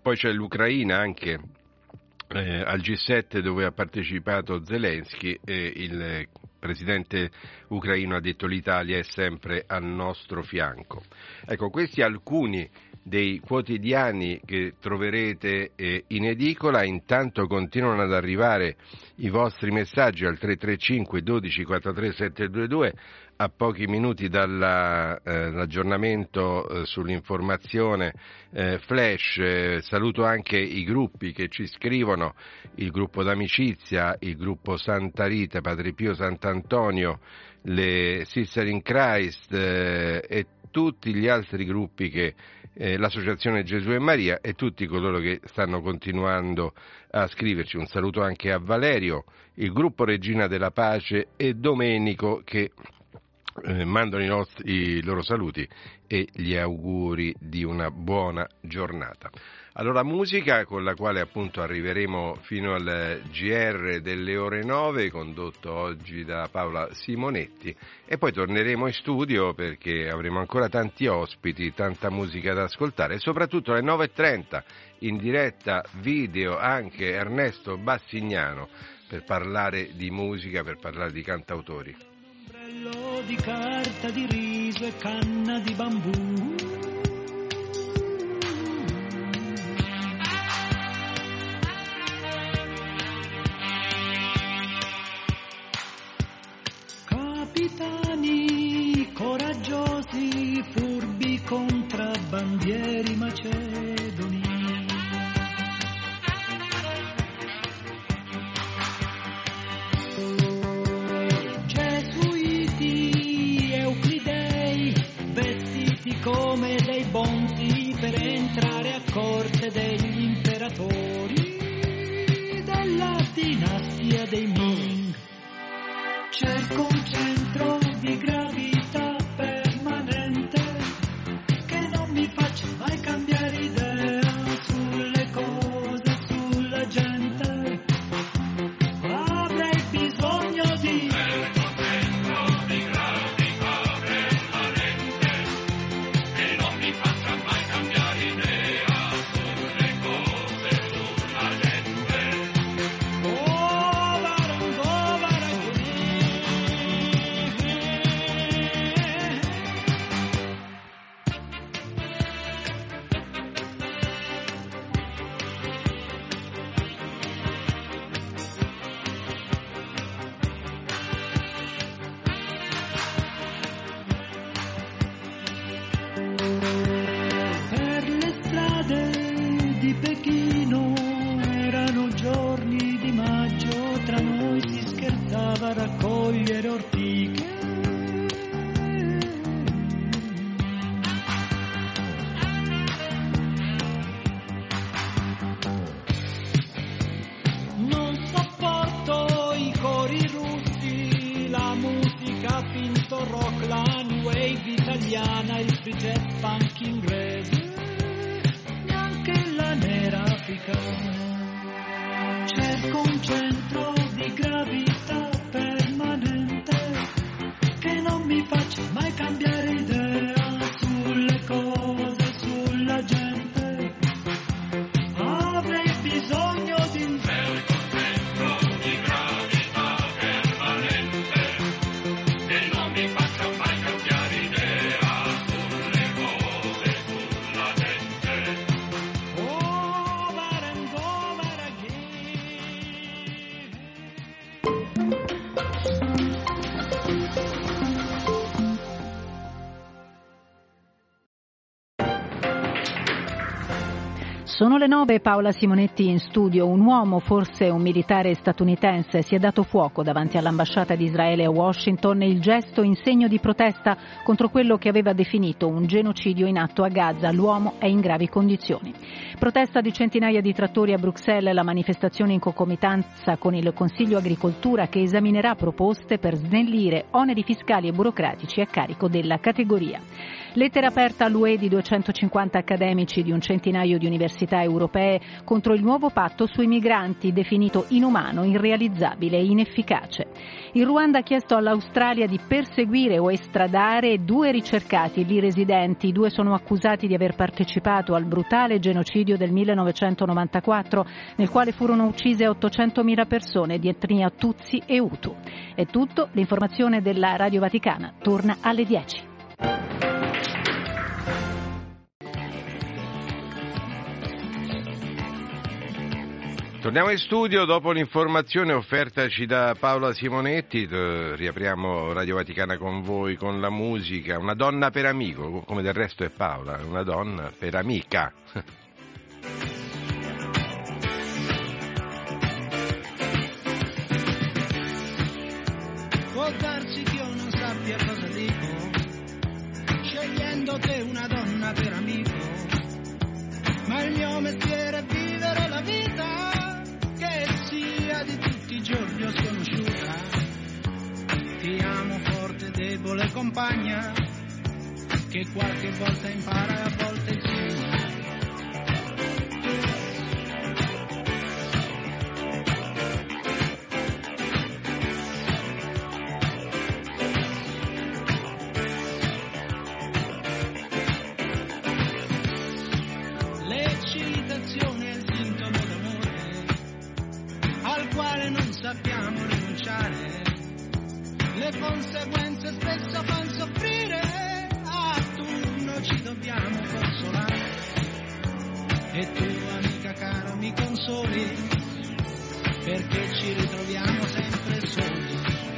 poi c'è l'Ucraina anche eh, al G7 dove ha partecipato Zelensky e il presidente ucraino ha detto l'Italia è sempre al nostro fianco. Ecco, questi alcuni dei quotidiani che troverete eh, in edicola, intanto continuano ad arrivare i vostri messaggi al 335 12 43 722 a pochi minuti dall'aggiornamento eh, eh, sull'informazione eh, flash, eh, saluto anche i gruppi che ci scrivono, il gruppo d'amicizia, il gruppo Santa Rita, Padre Pio Sant'Antonio, le Sister in Christ eh, e tutti gli altri gruppi che eh, l'Associazione Gesù e Maria e tutti coloro che stanno continuando a scriverci. Un saluto anche a Valerio, il gruppo Regina della Pace e Domenico che eh, mandano i, nostri, i loro saluti e gli auguri di una buona giornata. Allora musica con la quale appunto arriveremo fino al GR delle ore 9 condotto oggi da Paola Simonetti e poi torneremo in studio perché avremo ancora tanti ospiti, tanta musica da ascoltare e soprattutto alle 9.30 in diretta video anche Ernesto Bassignano per parlare di musica, per parlare di cantautori. Ombrello di carta di riso e canna di bambù contrabbandieri macedoni. Gesuiti, euclidei, vestiti come dei bonzi per entrare a corte degli imperatori della dinastia dei Ming. Cerco un centro di Sono le nove, Paola Simonetti in studio. Un uomo, forse un militare statunitense, si è dato fuoco davanti all'ambasciata di Israele a Washington il gesto in segno di protesta contro quello che aveva definito un genocidio in atto a Gaza. L'uomo è in gravi condizioni. Protesta di centinaia di trattori a Bruxelles, la manifestazione in concomitanza con il Consiglio Agricoltura che esaminerà proposte per snellire oneri fiscali e burocratici a carico della categoria. Lettera aperta all'UE di 250 accademici di un centinaio di università europee contro il nuovo patto sui migranti, definito inumano, irrealizzabile e inefficace. Il Ruanda ha chiesto all'Australia di perseguire o estradare due ricercati lì residenti. I due sono accusati di aver partecipato al brutale genocidio del 1994, nel quale furono uccise 800.000 persone di etnia Tutsi e Hutu. È tutto, l'informazione della Radio Vaticana torna alle 10. Torniamo in studio dopo l'informazione offertaci da Paola Simonetti, eh, riapriamo Radio Vaticana con voi con la musica, una donna per amico, come del resto è Paola, una donna per amica. Può darsi che io non sappia cosa dico, scegliendo te una donna per amico, ma il mio mestiere è vivere la vita, di tutti i giorni o sconosciuta. Ti amo forte, debole compagna, che qualche volta impara e a volte insegna. Al quale non sappiamo rinunciare. Le conseguenze spesso fanno soffrire, a turno ci dobbiamo consolare. E tu, amica cara, mi consoli, perché ci ritroviamo sempre soli.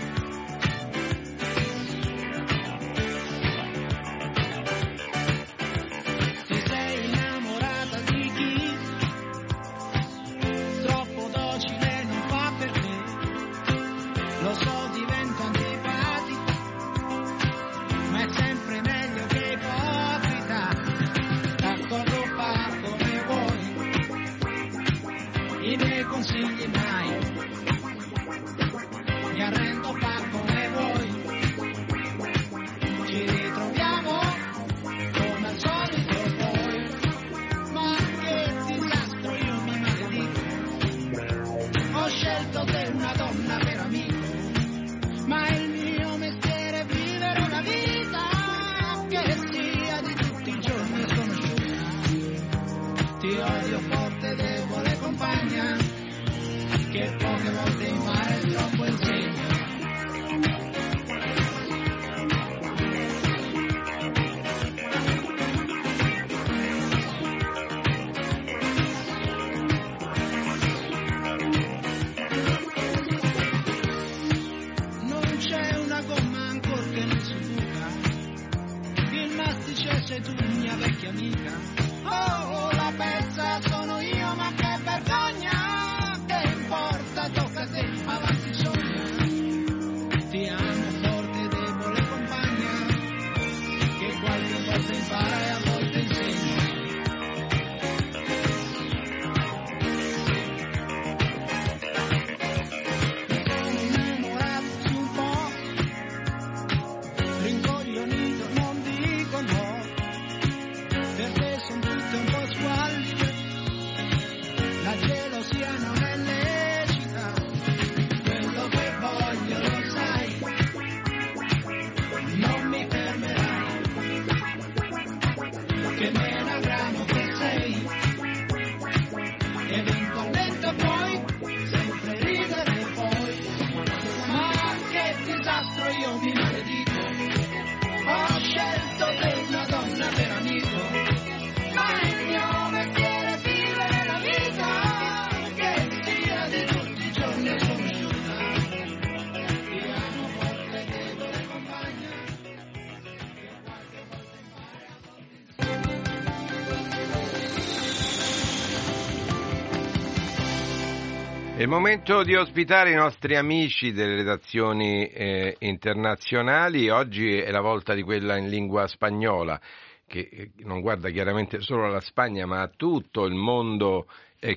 Momento di ospitare i nostri amici delle redazioni eh, internazionali. Oggi è la volta di quella in lingua spagnola, che eh, non guarda chiaramente solo alla Spagna, ma a tutto il mondo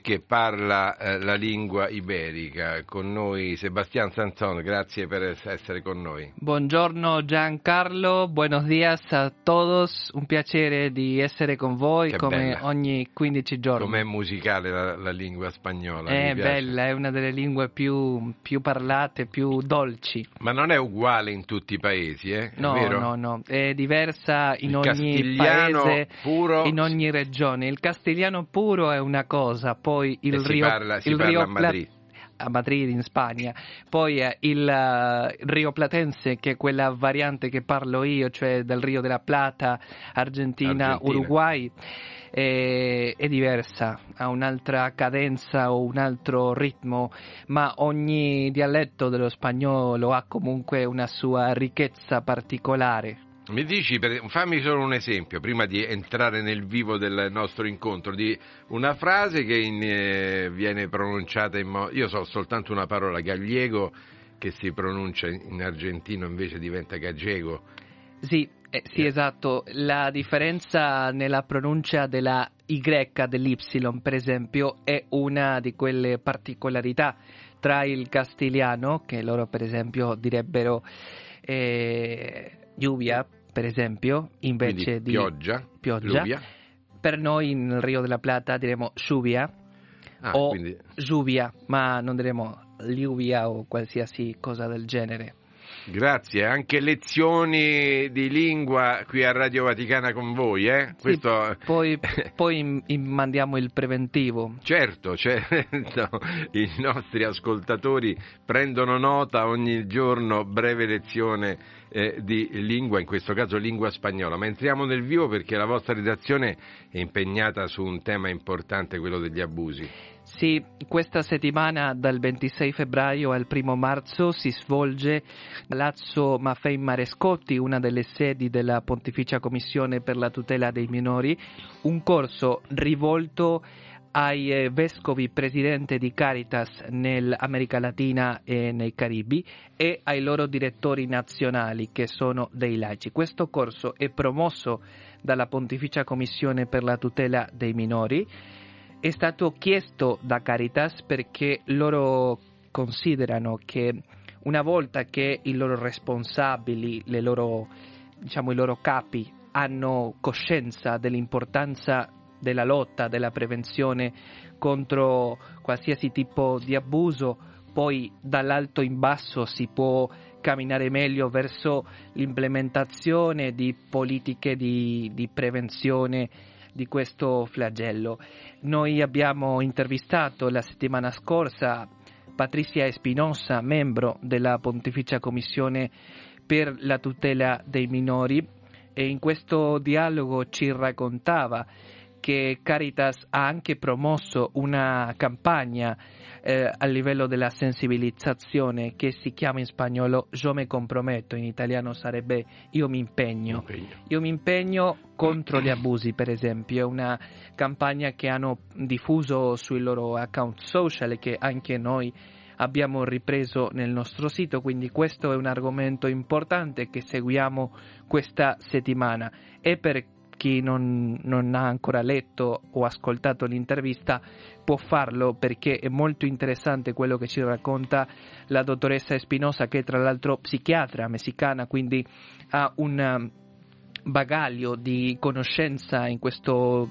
che parla eh, la lingua iberica. Con noi Sebastián Sanzón, grazie per essere con noi. Buongiorno Giancarlo, buenos días a todos, un piacere di essere con voi Che come bella. ogni 15 giorni. Com'è musicale la, la lingua spagnola? È bella, è una delle lingue più, più parlate, più dolci. Ma non è uguale in tutti i paesi, eh? È No, vero? no, no, è diversa in Il ogni paese, puro- in ogni regione. Il castigliano puro è una cosa, poi il E si Rio, parla- il Rio a Madrid. a Madrid in Spagna, poi eh, il eh, Rio Platense che è quella variante che parlo io, cioè del Rio della Plata, Argentina, Argentina. Uruguay, è, è diversa, ha un'altra cadenza o un altro ritmo, ma ogni dialetto dello spagnolo ha comunque una sua ricchezza particolare. Mi dici, fammi solo un esempio, prima di entrare nel vivo del nostro incontro, di una frase che in, eh, viene pronunciata in modo... Io so soltanto una parola, gallego, che si pronuncia in argentino invece diventa gallego. Sì, eh, sì, esatto. La differenza nella pronuncia della Y, dell'Y, per esempio, è una di quelle particolarità tra il castigliano, che loro per esempio direbbero eh, lluvia, per esempio, invece Quindi di pioggia, pioggia. lluvia. Per noi in Rio della Plata diremo lluvia Ah, o quindi- lluvia, ma non diremo lluvia o qualsiasi cosa del genere. Grazie, anche lezioni di lingua qui a Radio Vaticana con voi, eh? Sì, Questo... poi, poi mandiamo il preventivo. Certo, certo, i nostri ascoltatori prendono nota ogni giorno, breve lezione eh, di lingua, in questo caso lingua spagnola. Ma entriamo nel vivo perché la vostra redazione è impegnata su un tema importante, quello degli abusi. Sì, questa settimana dal 26 febbraio al 1 marzo si svolge a Palazzo Maffei Marescotti, una delle sedi della Pontificia Commissione per la tutela dei minori, un corso rivolto ai eh, vescovi presidente di Caritas nell'America Latina e nei Caribi e ai loro direttori nazionali che sono dei laici. Questo corso è promosso dalla Pontificia Commissione per la tutela dei minori è stato chiesto da Caritas perché loro considerano che una volta che i loro responsabili, loro, diciamo, i loro capi hanno coscienza dell'importanza della lotta, della prevenzione contro qualsiasi tipo di abuso, poi dall'alto in basso si può camminare meglio verso l'implementazione di politiche di, di prevenzione di questo flagello. Noi abbiamo intervistato la settimana scorsa Patrizia Espinosa, membro della Pontificia Commissione per la tutela dei minori e in questo dialogo ci raccontava che Caritas ha anche promosso una campagna eh, a livello della sensibilizzazione che si chiama in spagnolo Yo me comprometto, in italiano sarebbe Io mi impegno. Io mi impegno contro gli abusi, per esempio, è una campagna che hanno diffuso sui loro account social e che anche noi abbiamo ripreso nel nostro sito, quindi questo è un argomento importante che seguiamo questa settimana. E per chi non, non, ha ancora letto o ascoltato l'intervista può farlo perché è molto interessante quello che ci racconta la dottoressa Espinosa che è tra l'altro psichiatra messicana, quindi ha un bagaglio di conoscenza in questo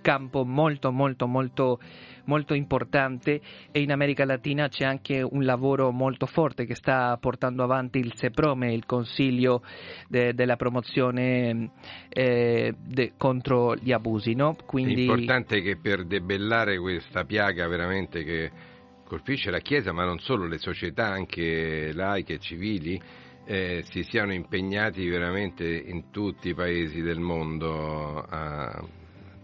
campo molto molto molto molto importante e in America Latina c'è anche un lavoro molto forte che sta portando avanti il SEPROME, il Consiglio de, della promozione eh, de, contro gli abusi. No? Quindi... È importante che per debellare questa piaga veramente che colpisce la Chiesa, ma non solo le società, anche laiche e civili, eh, si siano impegnati veramente in tutti i paesi del mondo a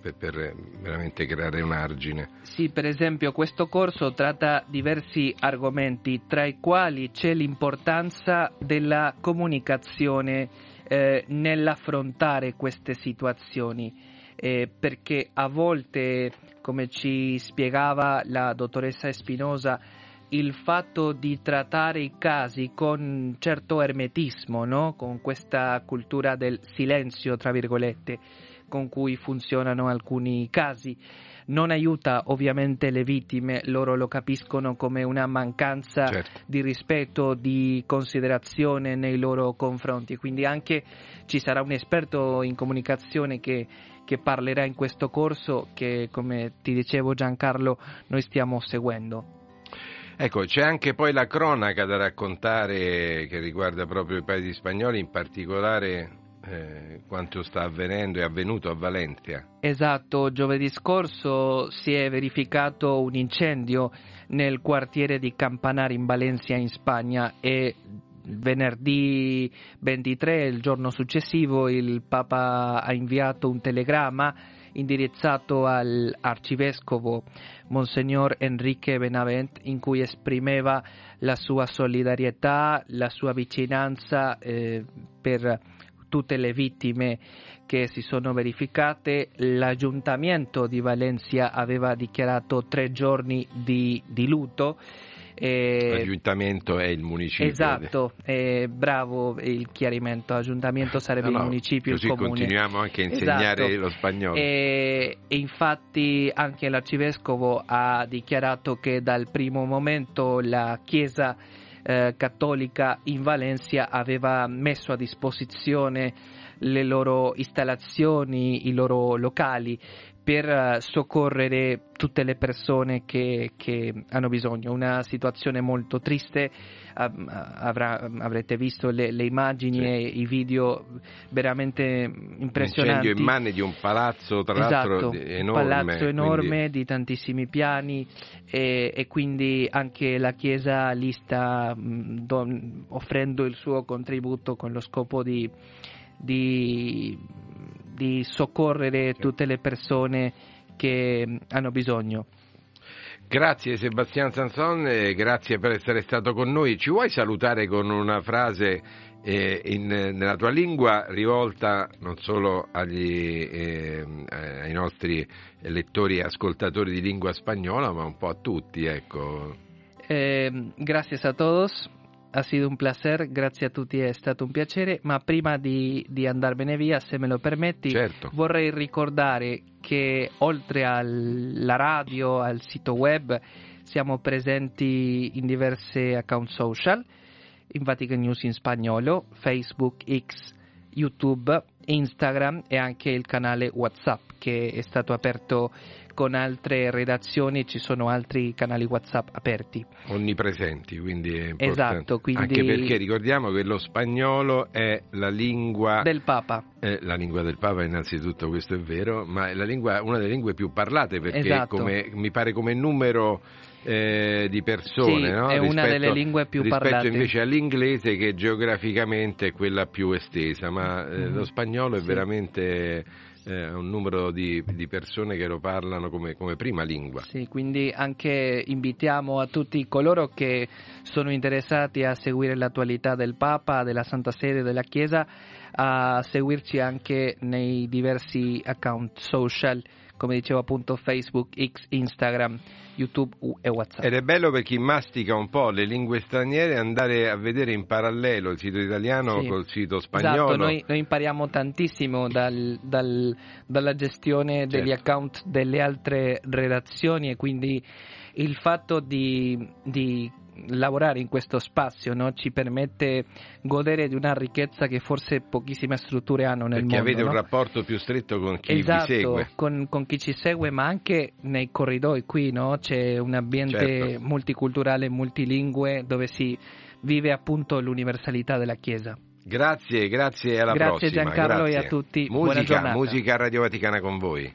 per, per, veramente creare un argine. Sì, per esempio questo corso tratta diversi argomenti, tra i quali c'è l'importanza della comunicazione eh, nell'affrontare queste situazioni, eh, perché a volte, come ci spiegava la dottoressa Espinosa, il fatto di trattare i casi con certo ermetismo, no? con questa cultura del silenzio, tra virgolette, con cui funzionano alcuni casi non aiuta ovviamente le vittime, loro lo capiscono come una mancanza Certo. di rispetto, di considerazione nei loro confronti. Quindi anche ci sarà un esperto in comunicazione che, che parlerà in questo corso che, come ti dicevo Giancarlo, noi stiamo seguendo. Ecco, c'è anche poi la cronaca da raccontare che riguarda proprio i paesi spagnoli, in particolare eh, quanto sta avvenendo e avvenuto a Valencia. Esatto, giovedì scorso si è verificato un incendio nel quartiere di Campanari in Valencia in Spagna e venerdì 23, il giorno successivo, il Papa ha inviato un telegramma indirizzato all'arcivescovo Monsignor Enrique Benavent in cui esprimeva la sua solidarietà, la sua vicinanza eh, per tutte le vittime che si sono verificate. L'aggiuntamento di Valencia aveva dichiarato tre giorni di, di lutto. E... L'aggiuntamento è il municipio. Esatto, eh, bravo il chiarimento, aggiuntamento sarebbe No, no, il municipio, il così comune. continuiamo anche a insegnare Esatto. lo spagnolo. E, e infatti anche l'arcivescovo ha dichiarato che dal primo momento la Chiesa eh, cattolica in Valencia aveva messo a disposizione le loro installazioni, i loro locali per eh, soccorrere tutte le persone che, che hanno bisogno. Una situazione molto triste, avrà- avrete visto le, le immagini Sì. e i video veramente impressionanti. incendio in mani di un palazzo, tra l'altro, Esatto, un enorme. palazzo enorme quindi- di tantissimi piani e, e quindi anche la Chiesa lì sta don- offrendo il suo contributo con lo scopo di, di- di soccorrere tutte le persone che hanno bisogno. Grazie Sebastiano Sanson, grazie per essere stato con noi. Ci vuoi salutare con una frase eh, in- nella tua lingua rivolta non solo agli, ehm, eh, ai nostri lettori e ascoltatori di lingua spagnola, ma un po' a tutti, ecco. Eh, gracias a todos, ha sido un placer, grazie a tutti, è stato un piacere, ma prima di, di andarmene via, se me lo permetti, Certo. vorrei ricordare che oltre alla radio, al sito web, siamo presenti in diverse account social, in Vatican News in spagnolo, Facebook, X, YouTube, Instagram e anche il canale WhatsApp che è stato aperto con altre redazioni, ci sono altri canali WhatsApp aperti. Onnipresenti, quindi è importante. Esatto, quindi- Anche perché ricordiamo che lo spagnolo è la lingua Del Papa. Eh, la lingua del Papa innanzitutto, questo è vero, ma è la lingua- una delle lingue più parlate perché Esatto. come- mi pare come numero eh, di persone, Sì, no? è una Rispetto- delle lingue più rispetto parlate. invece all'inglese che geograficamente è quella più estesa, ma eh, Mhm. lo spagnolo è Sì. veramente eh, un numero di, di persone che lo parlano come, come prima lingua. Sì, quindi anche invitiamo a tutti coloro che sono interessati a seguire l'attualità del Papa, della Santa Sede, della Chiesa, a seguirci anche nei diversi account social, come dicevo appunto Facebook, X, Instagram, YouTube e WhatsApp. Ed è bello per chi mastica un po' le lingue straniere andare a vedere in parallelo il sito italiano Sì. col sito spagnolo. Esatto, noi, noi impariamo tantissimo dal- dal- dalla gestione degli Certo. account delle altre redazioni e quindi il fatto di, di lavorare in questo spazio no, ci permette godere di una ricchezza che forse pochissime strutture hanno nel perché mondo. avete un no? rapporto più stretto con chi esatto, vi segue. Con, con chi ci segue, ma anche nei corridoi qui, no? C'è un ambiente Certo. multiculturale, multilingue, dove si vive appunto l'universalità della Chiesa. Grazie, grazie e alla Grazie prossima. Giancarlo e grazie. a tutti. Buona Musica, musica Radio Vaticana con voi.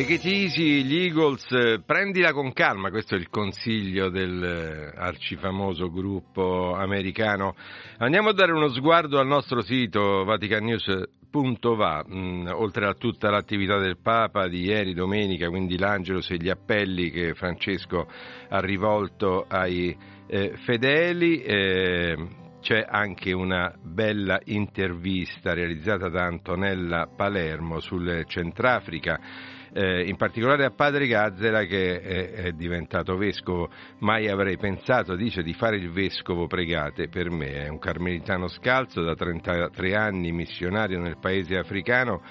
Take it easy, gli Eagles, eh, prendila con calma, questo è il consiglio del eh, arcifamoso gruppo americano. Andiamo a dare uno sguardo al nostro sito vaticannews.va, mm, oltre a tutta l'attività del Papa di ieri, domenica, quindi l'Angelus e gli appelli che Francesco ha rivolto ai eh, fedeli. eh, c'è anche una bella intervista realizzata da Antonella Palermo sul Centrafrica, eh, in particolare a padre Gazzera che è, è diventato vescovo. Mai avrei pensato, dice, di fare il vescovo pregate per me. È un carmelitano scalzo da 33 anni, missionario nel paese africano.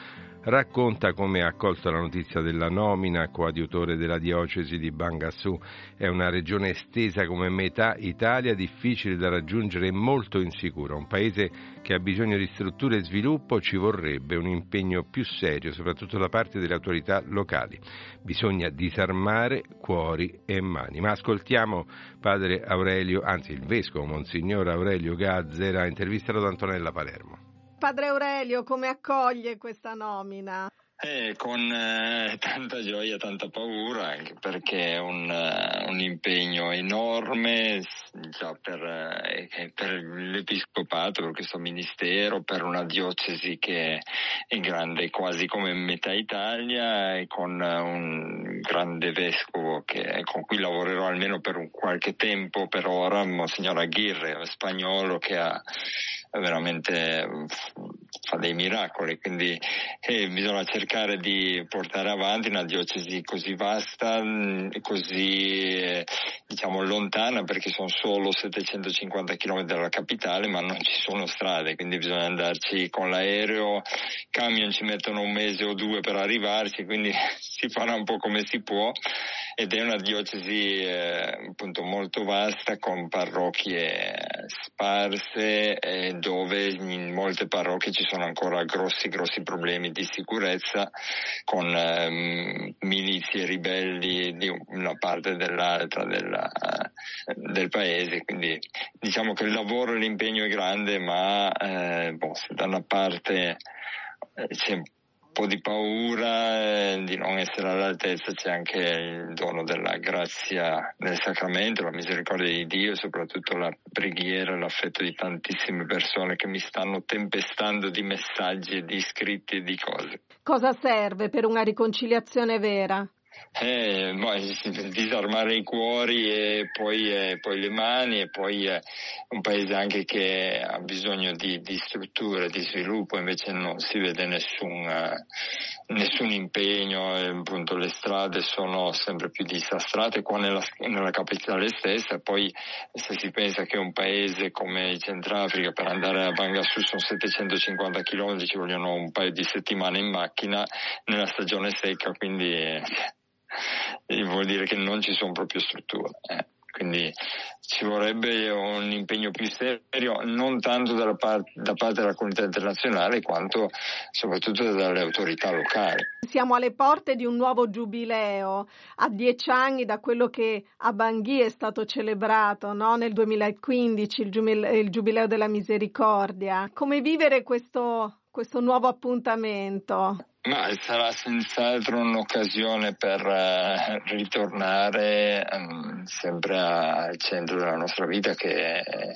Racconta come ha accolto la notizia della nomina coadiutore della diocesi di Bangassou. È una regione estesa come metà Italia, difficile da raggiungere e molto insicura. Un paese che ha bisogno di strutture e sviluppo, ci vorrebbe un impegno più serio, soprattutto da parte delle autorità locali. Bisogna disarmare cuori e mani. Ma ascoltiamo padre Aurelio, anzi il vescovo Monsignor Aurelio Gazzera, intervistato da Antonella Palermo. Padre Aurelio, come accoglie questa nomina? Eh, con eh, tanta gioia, tanta paura, anche perché è un, eh, un impegno enorme già per, eh, per l'Episcopato, per questo ministero, per una diocesi che è grande quasi come metà Italia e con eh, un grande vescovo che, con cui lavorerò almeno per un qualche tempo per ora, Monsignor Aguirre, spagnolo che ha veramente fa dei miracoli, quindi eh, bisogna cercare di portare avanti una diocesi così vasta, così eh, diciamo lontana perché sono solo 750 km dalla capitale ma non ci sono strade quindi bisogna andarci con l'aereo camion ci mettono un mese o due per arrivarci quindi si farà un po' come si può ed è una diocesi eh, appunto molto vasta con parrocchie sparse dove in molte parrocchie ci sono ancora grossi grossi problemi di sicurezza con ehm, milizie ribelli di una parte dell'altra della, del paese. Quindi diciamo che il lavoro e l'impegno è grande ma eh, boh, se da una parte eh, c'è po' di paura eh, di non essere all'altezza, c'è anche il dono della grazia del sacramento, la misericordia di Dio, soprattutto la preghiera, l'affetto di tantissime persone che mi stanno tempestando di messaggi, di scritti e di cose. Cosa serve per una riconciliazione vera? Eh, disarmare i cuori e poi, eh, poi le mani e poi è un paese anche che ha bisogno di, di strutture, di sviluppo, invece non si vede nessun, eh, nessun impegno, eh, appunto le strade sono sempre più disastrate qua nella, nella capitale stessa, poi se si pensa che un paese come il Centrafrica per andare a Bangassou sono 750 km ci vogliono un paio di settimane in macchina nella stagione secca, quindi vuol dire che non ci sono proprio strutture. Eh. Quindi ci vorrebbe un impegno più serio, non tanto part- da parte della comunità internazionale quanto soprattutto dalle autorità locali. Siamo alle porte di un nuovo giubileo, a dieci anni da quello che a Bangui è stato celebrato no? nel 2015, il, giubile- il giubileo della misericordia. Come vivere questo, questo nuovo appuntamento? Ma sarà senz'altro un'occasione per uh, ritornare um, sempre al centro della nostra vita che è,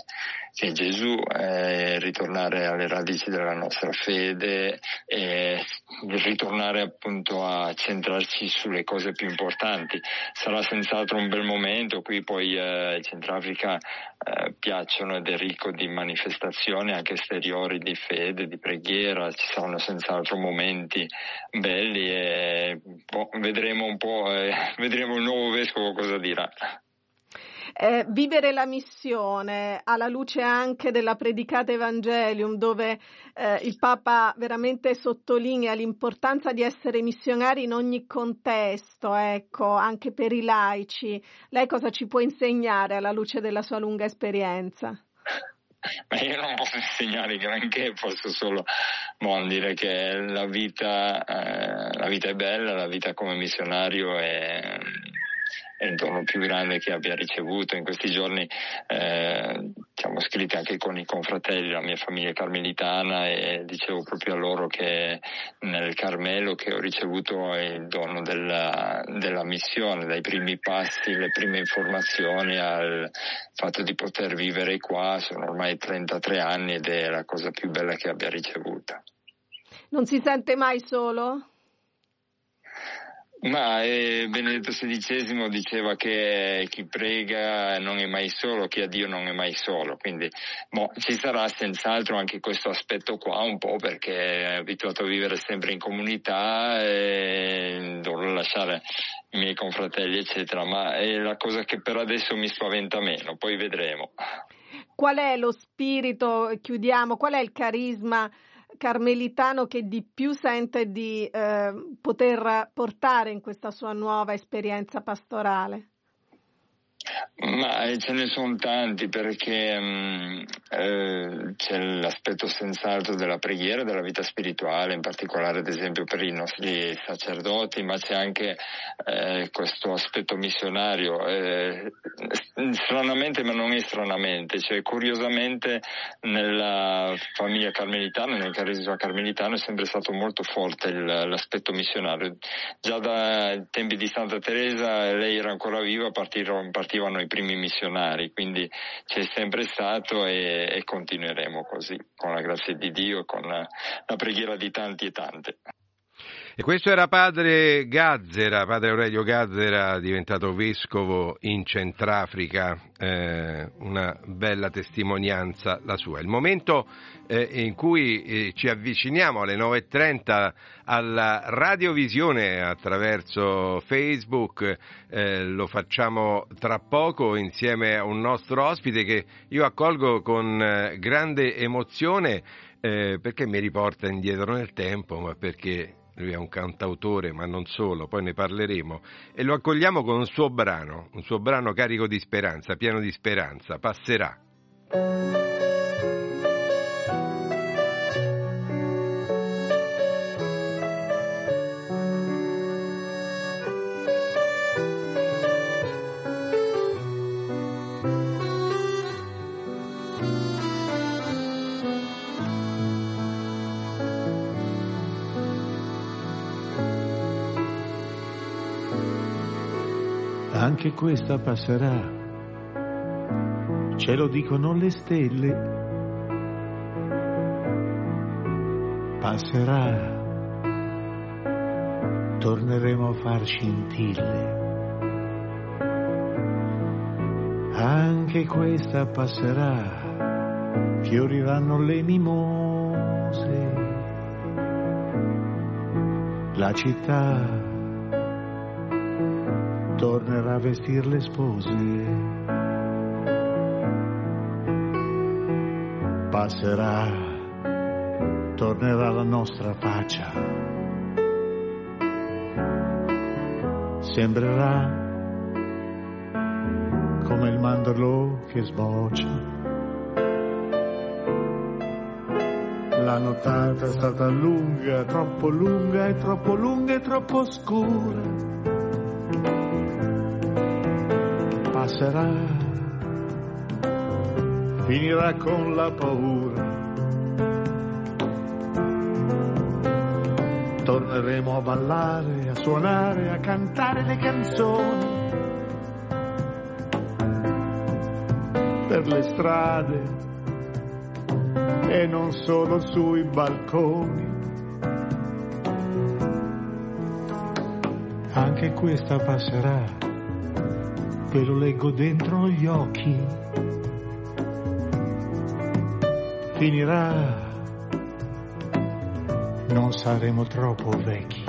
Gesù, eh, ritornare alle radici della nostra fede e ritornare appunto a centrarci sulle cose più importanti. Sarà senz'altro un bel momento, qui poi eh, Centrafrica eh, piacciono ed è ricco di manifestazioni anche esteriori di fede, di preghiera, ci saranno senz'altro momenti belli e boh, vedremo un po', eh, vedremo il nuovo vescovo cosa dirà. Eh, vivere la missione alla luce anche della predicata Evangelium, dove eh, il Papa veramente sottolinea l'importanza di essere missionari in ogni contesto, ecco, anche per i laici. Lei cosa ci può insegnare alla luce della sua lunga esperienza? Ma io non posso insegnare granché, posso solo bon, dire che la vita, eh, la vita è bella, la vita come missionario è è il dono più grande che abbia ricevuto. In questi giorni eh, siamo scritti anche con i confratelli, la mia famiglia carmelitana e dicevo proprio a loro che nel Carmelo che ho ricevuto il dono della, della missione, dai primi passi, le prime informazioni al fatto di poter vivere qua, sono ormai 33 anni ed è la cosa più bella che abbia ricevuta. Non si sente mai solo? Ma eh, Benedetto XVI diceva che chi prega non è mai solo, chi ha Dio non è mai solo, quindi boh, ci sarà senz'altro anche questo aspetto qua un po' perché è abituato a vivere sempre in comunità e dovrò lasciare i miei confratelli eccetera, ma è la cosa che per adesso mi spaventa meno, poi vedremo. Qual è lo spirito, chiudiamo, qual è il carisma? Carmelitano che di più sente di eh, poter portare in questa sua nuova esperienza pastorale? Ma eh, ce ne sono tanti perché mh, eh, c'è l'aspetto senz'altro della preghiera, della vita spirituale, in particolare ad esempio per i nostri sacerdoti, ma c'è anche eh, questo aspetto missionario, eh, stranamente ma non è stranamente, cioè curiosamente nella famiglia carmelitana, nel carisma carmelitano è sempre stato molto forte il, l'aspetto missionario. Già dai tempi di Santa Teresa lei era ancora viva, partirono, partivano i primi missionari, quindi c'è sempre stato e, e continueremo così, con la grazia di Dio e con la, la preghiera di tanti e tante. E questo era padre Gazzera, padre Aurelio Gazzera, diventato vescovo in Centrafrica, eh, una bella testimonianza la sua. Il momento eh, in cui eh, ci avviciniamo alle 9.30 alla radiovisione attraverso Facebook, eh, lo facciamo tra poco insieme a un nostro ospite che io accolgo con eh, grande emozione eh, perché mi riporta indietro nel tempo, ma perché lui è un cantautore, ma non solo, poi ne parleremo, e lo accogliamo con un suo brano, un suo brano carico di speranza, pieno di speranza, passerà. Anche questa passerà, ce lo dicono le stelle. Passerà, torneremo a far scintille. Anche questa passerà, fioriranno le mimose. La città tornerà a vestir le spose. Passerà, tornerà la nostra faccia. Sembrerà come il mandorlo che sboccia. La nottata è stata lunga, troppo lunga e troppo lunga e troppo scura. Passerà, finirà con la paura. Torneremo a ballare, a suonare, a cantare le canzoni per le strade e non solo sui balconi. Anche questa passerà ve lo leggo dentro gli occhi. Finirà, non saremo troppo vecchi.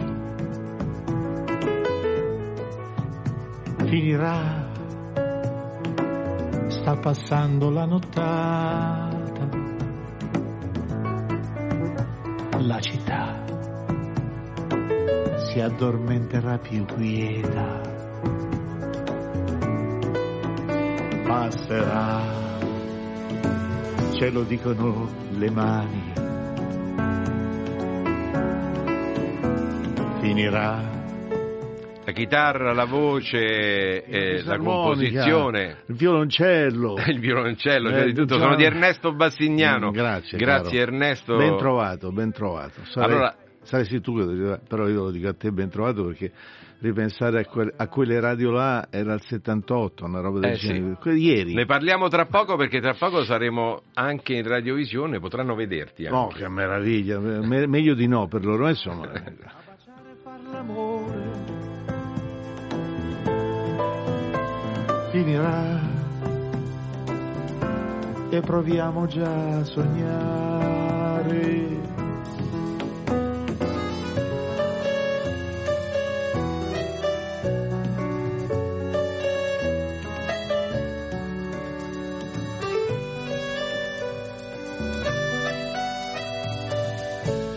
Finirà, sta passando la nottata. La città si addormenterà più quieta. Passerà, ce lo dicono le mani, finirà. La chitarra, la voce, eh, la composizione. Il violoncello. il violoncello, Eh, cioè di tutto. Sono di Ernesto Bassignano. Mm, grazie. Grazie caro. Ernesto. Ben trovato, ben trovato. Sarei, Allora- saresti tu però io lo dico a te ben trovato perché ripensare a, quel- a quelle radio là era il 78, una roba del Eh, sì. genere. Que- Ieri. Ne parliamo tra poco perché tra poco saremo anche in radiovisione, potranno vederti anche. No, che meraviglia, me- meglio di no per loro, insomma. Finirà e proviamo già a sognare.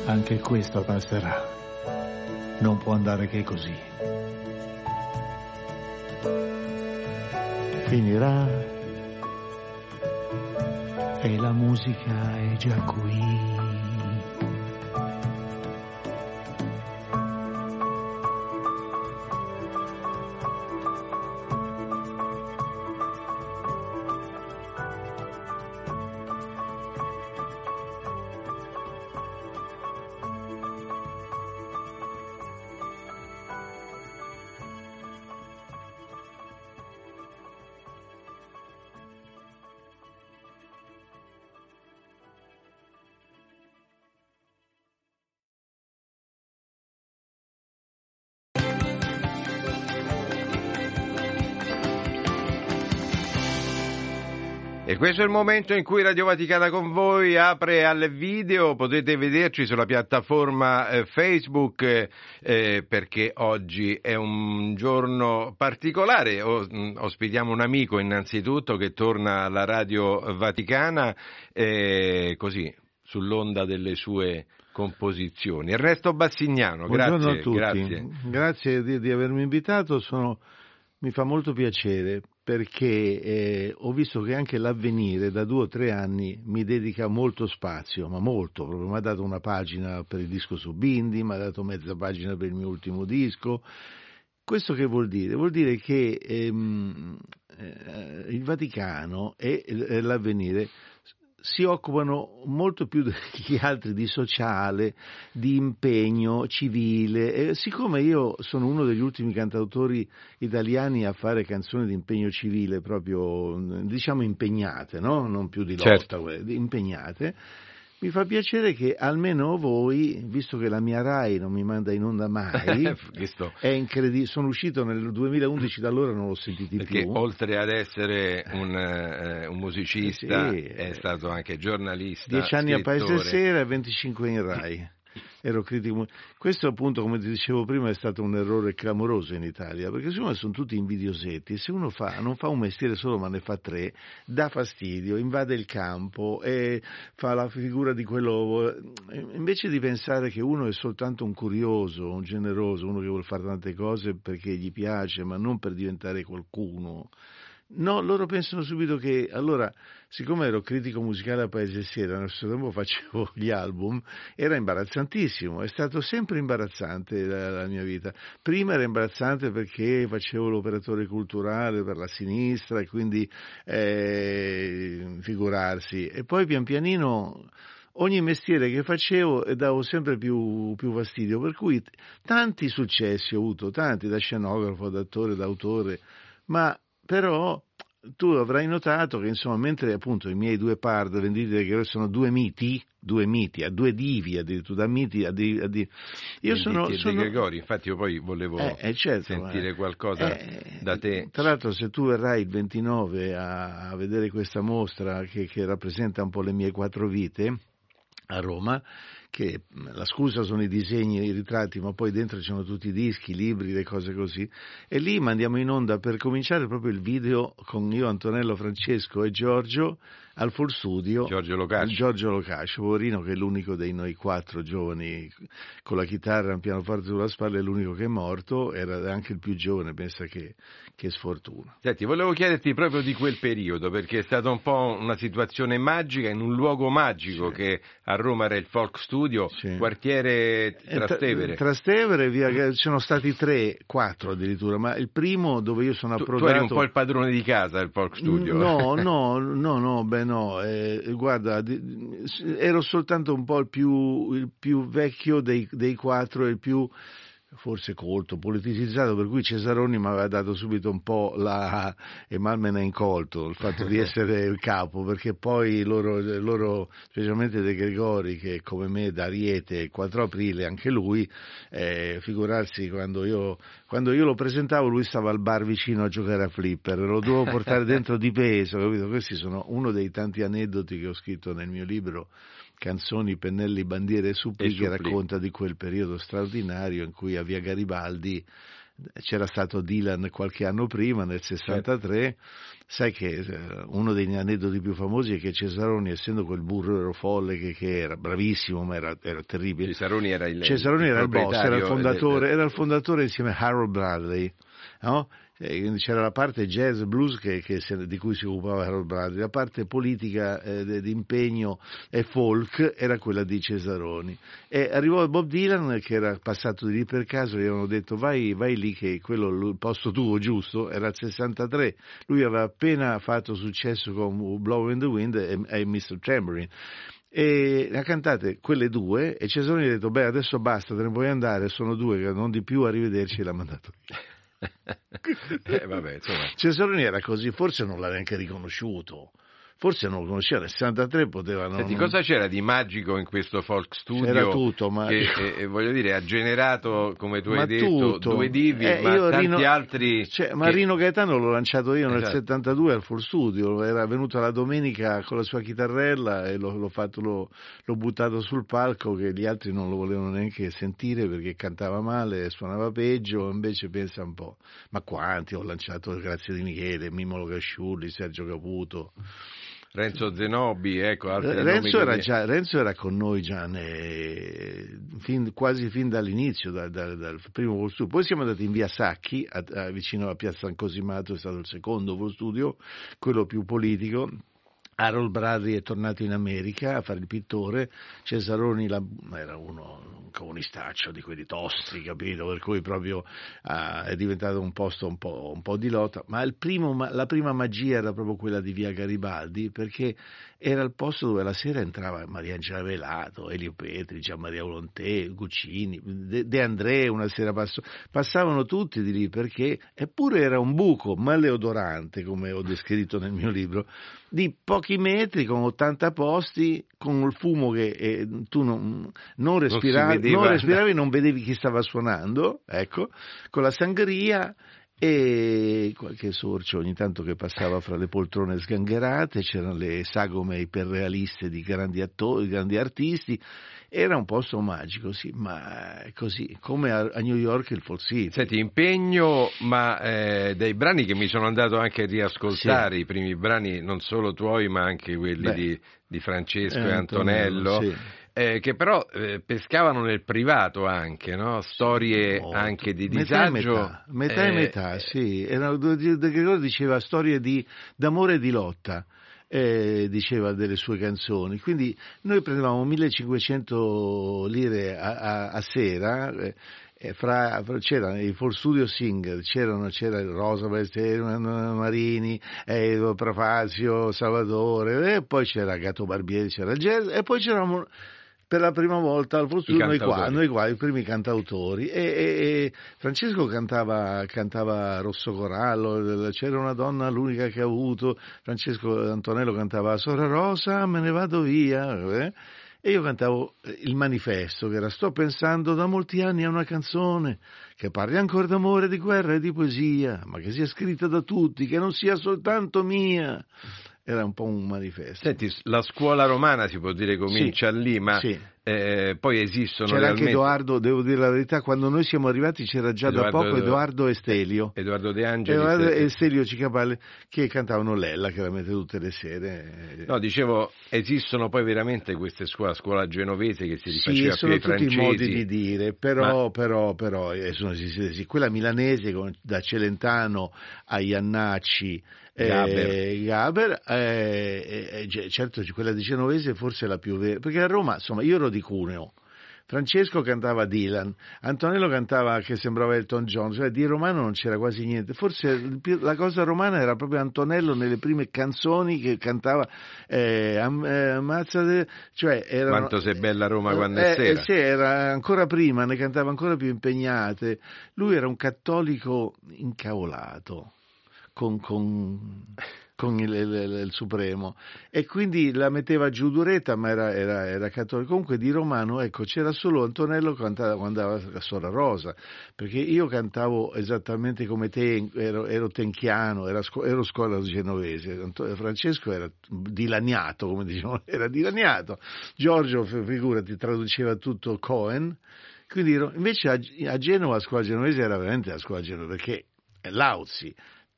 Anche questo passerà. Non può andare che così. Finirà e la musica è già qui. E questo è il momento in cui Radio Vaticana con voi apre al video, potete vederci sulla piattaforma eh, Facebook eh, eh, perché oggi è un giorno particolare, o, mh, ospitiamo un amico innanzitutto che torna alla Radio Vaticana eh, così sull'onda delle sue composizioni. Ernesto Bassignano, Buongiorno grazie. a tutti, grazie. Grazie di, di avermi invitato, sono- mi fa molto piacere perché eh, ho visto che anche l'avvenire da due o tre anni mi dedica molto spazio, ma molto, proprio mi ha dato una pagina per il disco su Bindi, mi ha dato mezza pagina per il mio ultimo disco. Questo che vuol dire? Vuol dire che ehm, eh, il Vaticano e l'avvenire si occupano molto più degli altri di sociale, di impegno civile. E siccome io sono uno degli ultimi cantautori italiani a fare canzoni di impegno civile, proprio diciamo impegnate, no? non più di lotta, Certo. impegnate, mi fa piacere che almeno voi, visto che la mia RAI non mi manda in onda mai, incredibile, sono uscito nel 2011, da allora non l'ho Perché più. oltre ad essere un, eh, un musicista Sì. è stato anche giornalista. Dieci anni a Paese scrittore. Sera e 25 in Rai. Ero critico. Questo appunto, come ti dicevo prima, è stato un errore clamoroso in Italia, perché siccome sono tutti invidiosetti, se uno fa, non fa un mestiere solo ma ne fa tre, dà fastidio, invade il campo e fa la figura di quello... Invece di pensare che uno è soltanto un curioso, un generoso, uno che vuole fare tante cose perché gli piace, ma non per diventare qualcuno. No, loro pensano subito che allora, siccome ero critico musicale a Paese Sera, nel stesso tempo facevo gli album, era imbarazzantissimo, è stato sempre imbarazzante la, la mia vita. Prima era imbarazzante perché facevo l'operatore culturale per la sinistra e quindi eh, figurarsi, e poi pian pianino ogni mestiere che facevo eh, davo sempre più, più fastidio, per cui tanti successi ho avuto, tanti da scenografo, da attore, da autore, ma però tu avrai notato che insomma mentre appunto i miei due pard venditi che sono due miti, due miti, a due divi addirittura, da miti a di, a di- io Venditti sono, De sono Gregori, infatti io poi volevo Eh, eh, certo, sentire eh. qualcosa Eh, da te. Tra l'altro se tu verrai il 29 a, a vedere questa mostra che, che rappresenta un po' le mie quattro vite a Roma, che mh, la scusa sono i disegni, i ritratti, ma poi dentro ci sono tutti i dischi, i libri, le cose così, e lì mandiamo in onda per cominciare proprio il video con io, Antonello, Francesco e Giorgio al Full Studio. Giorgio Locascio. Giorgio Locascio, poverino che è l'unico dei noi quattro giovani con la chitarra e un pianoforte sulla spalla, è l'unico che è morto, era anche il più giovane, pensa che, che sfortuna. Senti, volevo chiederti proprio di quel periodo, perché è stata un po' una situazione magica in un luogo magico che a Roma era il Folk Studio, quartiere Eh, tra- Trastevere. Trastevere, via, ci sono stati tre, quattro addirittura, ma il primo dove io sono tu, tu approdato... eri un po' il padrone di casa, il Folk Studio. No, no, no, no, beh no, eh, guarda, ero soltanto un po' il più, il più vecchio dei, dei quattro il più forse colto, politicizzato, per cui Cesaroni mi aveva dato subito un po' la, e mal me ne ha incolto il fatto di essere il capo, perché poi loro, loro specialmente De Gregori, che come me da Ariete il 4 aprile, anche lui, eh, figurarsi quando io, quando io lo presentavo lui stava al bar vicino a giocare a flipper, lo dovevo portare dentro di peso, capito? Questi sono uno dei tanti aneddoti che ho scritto nel mio libro Canzoni, pennelli, bandiere e suppli, che racconta di quel periodo straordinario in cui a Via Garibaldi c'era stato Dylan qualche anno prima, nel 63, sai che eh, uno degli aneddoti più famosi è che Cesaroni, essendo quel burro folle che, che era, bravissimo, ma era, era terribile. Cesaroni era il, Cesaroni era il boss, era il del- era il fondatore insieme a Harold Bradley, no? Eh, c'era la parte jazz blues che, che se- di cui si occupava Harold Bradley, la parte politica eh, di impegno e folk era quella di Cesaroni. E arrivò Bob Dylan che era passato di lì per caso, gli avevano detto vai, vai lì che quello il posto tuo giusto, era il 63, lui aveva appena fatto successo con Blow in the Wind e, e Mr. Tambourine e ha cantate quelle due e Cesaroni ha detto beh adesso basta te ne puoi andare sono due non di più arrivederci e l'ha mandato via Eh, vabbè, insomma. Era così forse non l'ha neanche riconosciuto forse non lo conosceva, nel 63 potevano... Senti, cosa c'era di magico in questo folk studio? C'era tutto, ma... Che, eh, voglio dire, ha generato, come tu Ma hai detto, tutto. due divi, Eh, ma tanti Rino- altri... Cioè, che- Marino Gaetano l'ho lanciato io nel Esatto. 72 al Full Studio, era venuto la domenica con la sua chitarrella e l'ho, l'ho fatto- l'ho- l'ho buttato sul palco che gli altri non lo volevano neanche sentire perché cantava male, suonava peggio, invece pensa un po'. Ma quanti ho lanciato Grazia di Michele, Mimolo Casciulli, Sergio Caputo. Renzo Zenobi, ecco, altri Eh, Renzo, era già- Renzo era con noi già ne- fin- quasi fin dall'inizio, da- da- dal primo Vol Studio. Poi siamo andati in via Sacchi, a- a- vicino a Piazza San Cosimato, è stato il secondo Vol Studio, quello più politico. Harold Bradley è tornato in America a fare il pittore, Cesaroni la- era uno, un comunistaccio di quelli tosti, capito? Per cui proprio ah, è diventato un posto un po', un po' di lotta, ma, primo- ma la prima magia era proprio quella di via Garibaldi, perché era il posto dove la sera entrava Maria Angela Velato, Elio Petri, Gian Maria Volontè, Guccini, De, André una sera passò, passavano tutti di lì perché eppure era un buco maleodorante, come ho descritto nel mio libro, di pochi metri con 80 posti, con il fumo che eh, tu non, non respiravi, vedeva. non respiravi, non vedevi chi stava suonando, ecco, con la sangria e qualche sorcio ogni tanto che passava fra le poltrone sgangherate, c'erano le sagome iperrealiste di grandi attori, grandi artisti, era un posto magico, sì, ma così, come a, New York il Fall City. Senti, impegno, ma eh, dei brani che mi sono andato anche a riascoltare, Sì. i primi brani non solo tuoi, ma anche quelli Beh. di, di Francesco e Antonello. Antonello, sì. Eh, che però eh, pescavano nel privato anche, no? storie anche di Metà e disagio. metà, metà e eh, metà, sì. Era, De De Gregori diceva storie di, d'amore e di lotta, eh, diceva delle sue canzoni. Quindi noi prendevamo 1500 lire a, a- a sera. eh, fra, fra- c'erano i Full Studio Singer, c'erano, c'era il Roosevelt, c'era Marini, eh, Profazio, Salvatore, e poi c'era Gatto Barbieri, c'era il jazz, e poi c'eravamo per la prima volta al Studio noi qua, noi qua, i primi cantautori. E, e- e Francesco cantava, cantava Rosso Corallo, c'era una donna, l'unica che ha avuto, Francesco Antonello cantava Sora Rosa, me ne vado via. eh. E io cantavo il manifesto, che era sto pensando da molti anni a una canzone che parli ancora d'amore, di guerra e di poesia, ma che sia scritta da tutti, che non sia soltanto mia. Era un po' un manifesto. Senti, la scuola romana si può dire comincia lì, ma sì. eh, poi esistono C'era anche realmente... Edoardo, devo dire la verità, quando noi siamo arrivati c'era già da Edoardo- poco Edoardo Estelio. Edoardo De Angelis. Edoardo eh, Estelio Cicapalli che cantavano Lella chiaramente tutte le sere. No, dicevo, esistono poi veramente queste scuole, la scuola genovese che si Sì, rifaceva più sono ai tutti i francesi. modi di dire, però, Ma- però, però eh, sono esistite, sì. quella milanese con- da Celentano a Iannacci, eh, Gaber. Gaber, eh, eh, eh, certo quella di Genovese forse è la più vera, perché a Roma, insomma, io ero di Cuneo, Francesco cantava Dylan, Antonello cantava che sembrava Elton John, cioè di romano non c'era quasi niente. Forse la cosa romana era proprio Antonello nelle prime canzoni che cantava eh, eh, ammazza de- cioè erano, Quanto sei bella Roma quando eh, è sera. eh, sì, era ancora prima, ne cantava ancora più impegnate. Lui era un cattolico incavolato con, con- con il, il- il Supremo e quindi la metteva giù duretta, ma era, era- era cattolico. Comunque di romano, ecco, c'era solo Antonello che quando andava a Sora Rosa, perché io cantavo esattamente come te, ero, ero tenchiano, era ero scuola genovese, Francesco era dilaniato, come diciamo, era dilaniato. Giorgio, figurati, traduceva tutto Cohen, quindi invece a, a Genova la scuola genovese era veramente la scuola genovese, perché Lauzi,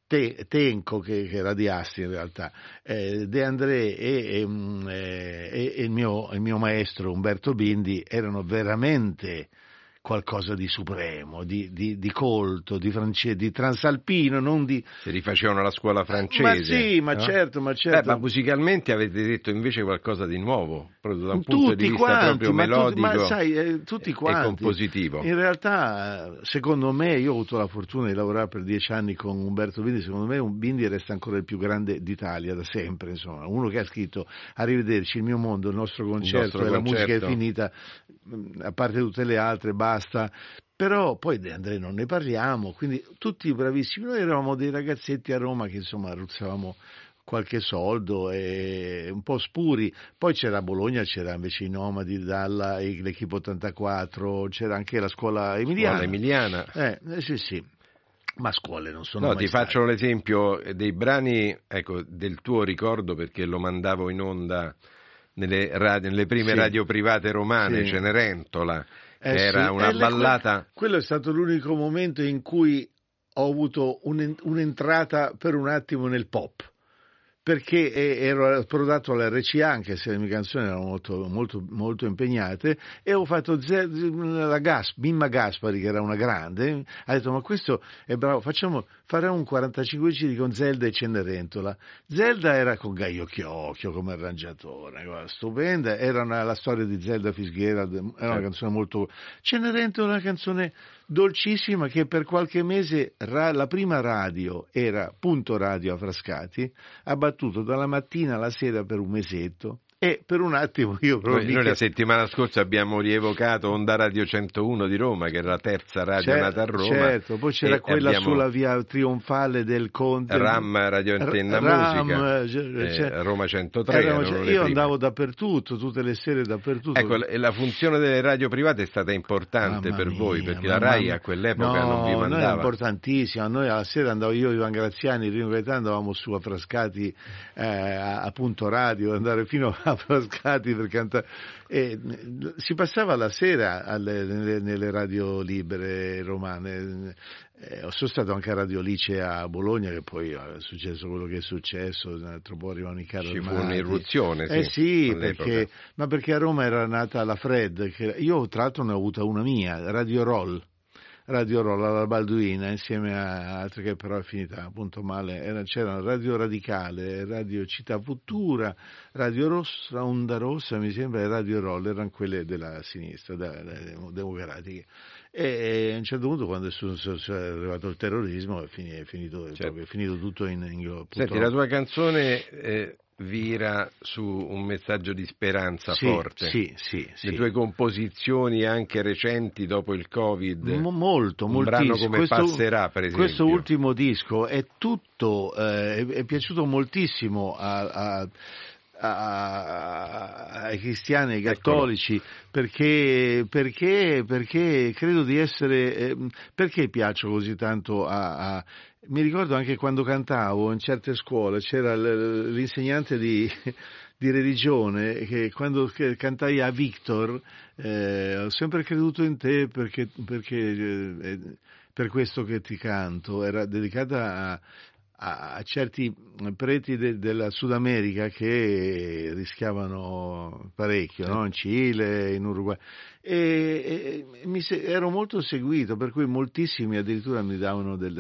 Te- Tenco, che, che era di Asti in realtà, eh, De André e, e, mm, eh, e- e il, mio, il mio maestro Umberto Bindi erano veramente qualcosa di supremo, di, di- di colto, di, france- di transalpino, non di... Si rifacevano la scuola francese. Ma sì, ma no? certo, ma certo. Eh, ma musicalmente avete detto invece qualcosa di nuovo, proprio da un punto tutti di vista quanti, proprio ma, tutti- melodico ma sai, eh, tutti e quanti. compositivo. In realtà, secondo me, io ho avuto la fortuna di lavorare per dieci anni con Umberto Bindi, secondo me Bindi resta ancora il più grande d'Italia da sempre, insomma, uno che ha scritto Arrivederci, il mio mondo, il nostro concerto, nostro e la musica è concerto. finita, mh, a parte tutte le altre, basta. Però poi De André non ne parliamo, quindi tutti bravissimi. Noi eravamo dei ragazzetti a Roma che insomma ruzzavamo qualche soldo e un po' spuri. Poi c'era Bologna, c'era invece i Nomadi, Dalla, l'Equipe 84, c'era anche la scuola emiliana. Scuola emiliana. Eh, eh, sì, sì. Ma scuole non sono No, ti state. faccio l'esempio dei brani ecco, del tuo ricordo perché lo mandavo in onda nelle, radio- nelle prime Sì. radio private romane, Sì. Cenerentola, Eh era sì, una e le- ballata. Quello è stato l'unico momento in cui ho avuto un- un'entrata per un attimo nel pop. Perché eh, ero approdato all'RCA, anche se le mie canzoni erano molto, molto, molto impegnate, e ho fatto ze- la Gas, Mimma Gaspari, che era una grande, ha detto: Ma questo è bravo, facciamo, faremo un 45 giri con Zelda e Cenerentola. Zelda era con Gaio Chiocchio come arrangiatore, stupenda, era una- la storia di Zelda Fitzgerald, era una canzone molto. Cenerentola è una canzone dolcissima che per qualche mese ra- la prima radio era Punto Radio a Frascati, ha battuto dalla mattina alla sera per un mesetto e per un attimo io proprio Noi, noi mica- la settimana scorsa abbiamo rievocato Onda Radio 101 di Roma, che era la terza radio Cer- nata a Roma. Certo, poi c'era e quella sulla via trionfale del Conte. RAM Radio Antenna Ram, Musica, eh, eh, cioè- Roma 103. erano- erano le io andavo dappertutto, tutte le sere dappertutto. Ecco, la, funzione delle radio private è stata importante Mamma per voi, mia, perché la RAI mia. a quell'epoca no, non vi no, era mandava. importantissimo. Noi alla sera andavo io, Ivan Graziani, Rino Gaetano, andavamo su a Frascati, eh, Punto Radio, andare fino a Frascati per cantare. E, si passava la sera alle- nelle, nelle radio libere romane. Eh, sono stato anche a Radio Lice a Bologna, che poi è successo quello che è successo, un altro po' arrivano i carri Ci fu un'irruzione, sì, Eh sì, perché, ma perché a Roma era nata la Fred, che io tra l'altro ne ho avuta una mia, Radio Roll. Radio Roll alla Balduina insieme a altre che però è finita appunto male. Era- c'erano Radio Radicale, Radio Città Futura, Radio Rossa, Onda Rossa mi sembra e Radio Roll erano quelle della sinistra, da- democratiche. E a un certo punto quando è, arrivato il terrorismo è finito, è finito, proprio- è finito tutto in, in Senti, la tua canzone eh, vira su un messaggio di speranza Sì, forte. sì, sì, Le sì. tue composizioni anche recenti dopo il Covid. Mo- molto, un moltissimo. brano come Questo- Passerà, per esempio. Questo ultimo disco è tutto, eh, è, è piaciuto moltissimo a- a- a- ai cristiani, ai cattolici, perché, perché, perché credo di essere, eh, perché piaccio così tanto a, a- mi ricordo anche quando cantavo in certe scuole, c'era l'insegnante di, di religione che quando cantai a Victor eh, ho sempre creduto in te perché, perché eh, per questo che ti canto era dedicata a, a- a certi preti de- della Sud America che rischiavano parecchio, no? in Cile, in Uruguay. E, e mi se- ero molto seguito, per cui moltissimi addirittura mi davano del,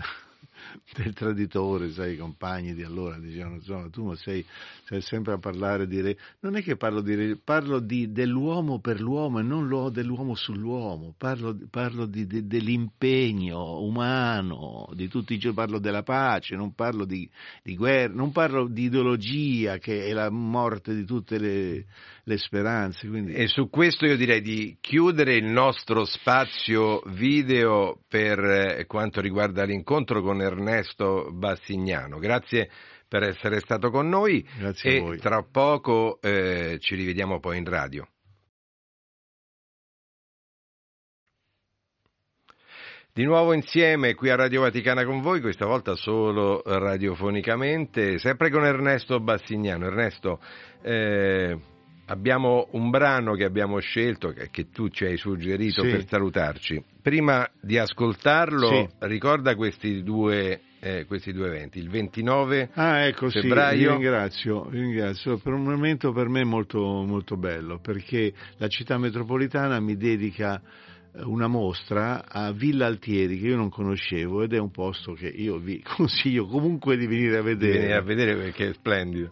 del traditore, sai, i compagni di allora dicevano, insomma, tu sei, sei sempre a parlare di re. Non è che parlo di re, parlo di, dell'uomo per l'uomo e non dell'uomo sull'uomo, parlo, parlo di- di- dell'impegno umano, di tutti i giorni, parlo della pace, non parlo di, di guerra, non parlo di ideologia che è la morte di tutte le, le speranze. Quindi... E su questo io direi di chiudere il nostro spazio video per eh, quanto riguarda l'incontro con Ernesto Bassignano. Grazie per essere stato con noi Grazie e tra poco eh, ci rivediamo poi in radio. Di nuovo insieme qui a Radio Vaticana con voi, questa volta solo radiofonicamente, sempre con Ernesto Bassignano. Ernesto, eh, abbiamo un brano che abbiamo scelto, che, che tu ci hai suggerito Sì. per salutarci. Prima di ascoltarlo, Sì. ricorda questi due, eh, questi due eventi, il 29 Ah, ecco, sì, febbraio. vi ringrazio, vi ringrazio. Per un momento per me molto, molto bello, perché la città metropolitana mi dedica eh, una mostra a Villa Altieri che io non conoscevo ed è un posto che io vi consiglio comunque di venire a vedere. venire a vedere perché è splendido.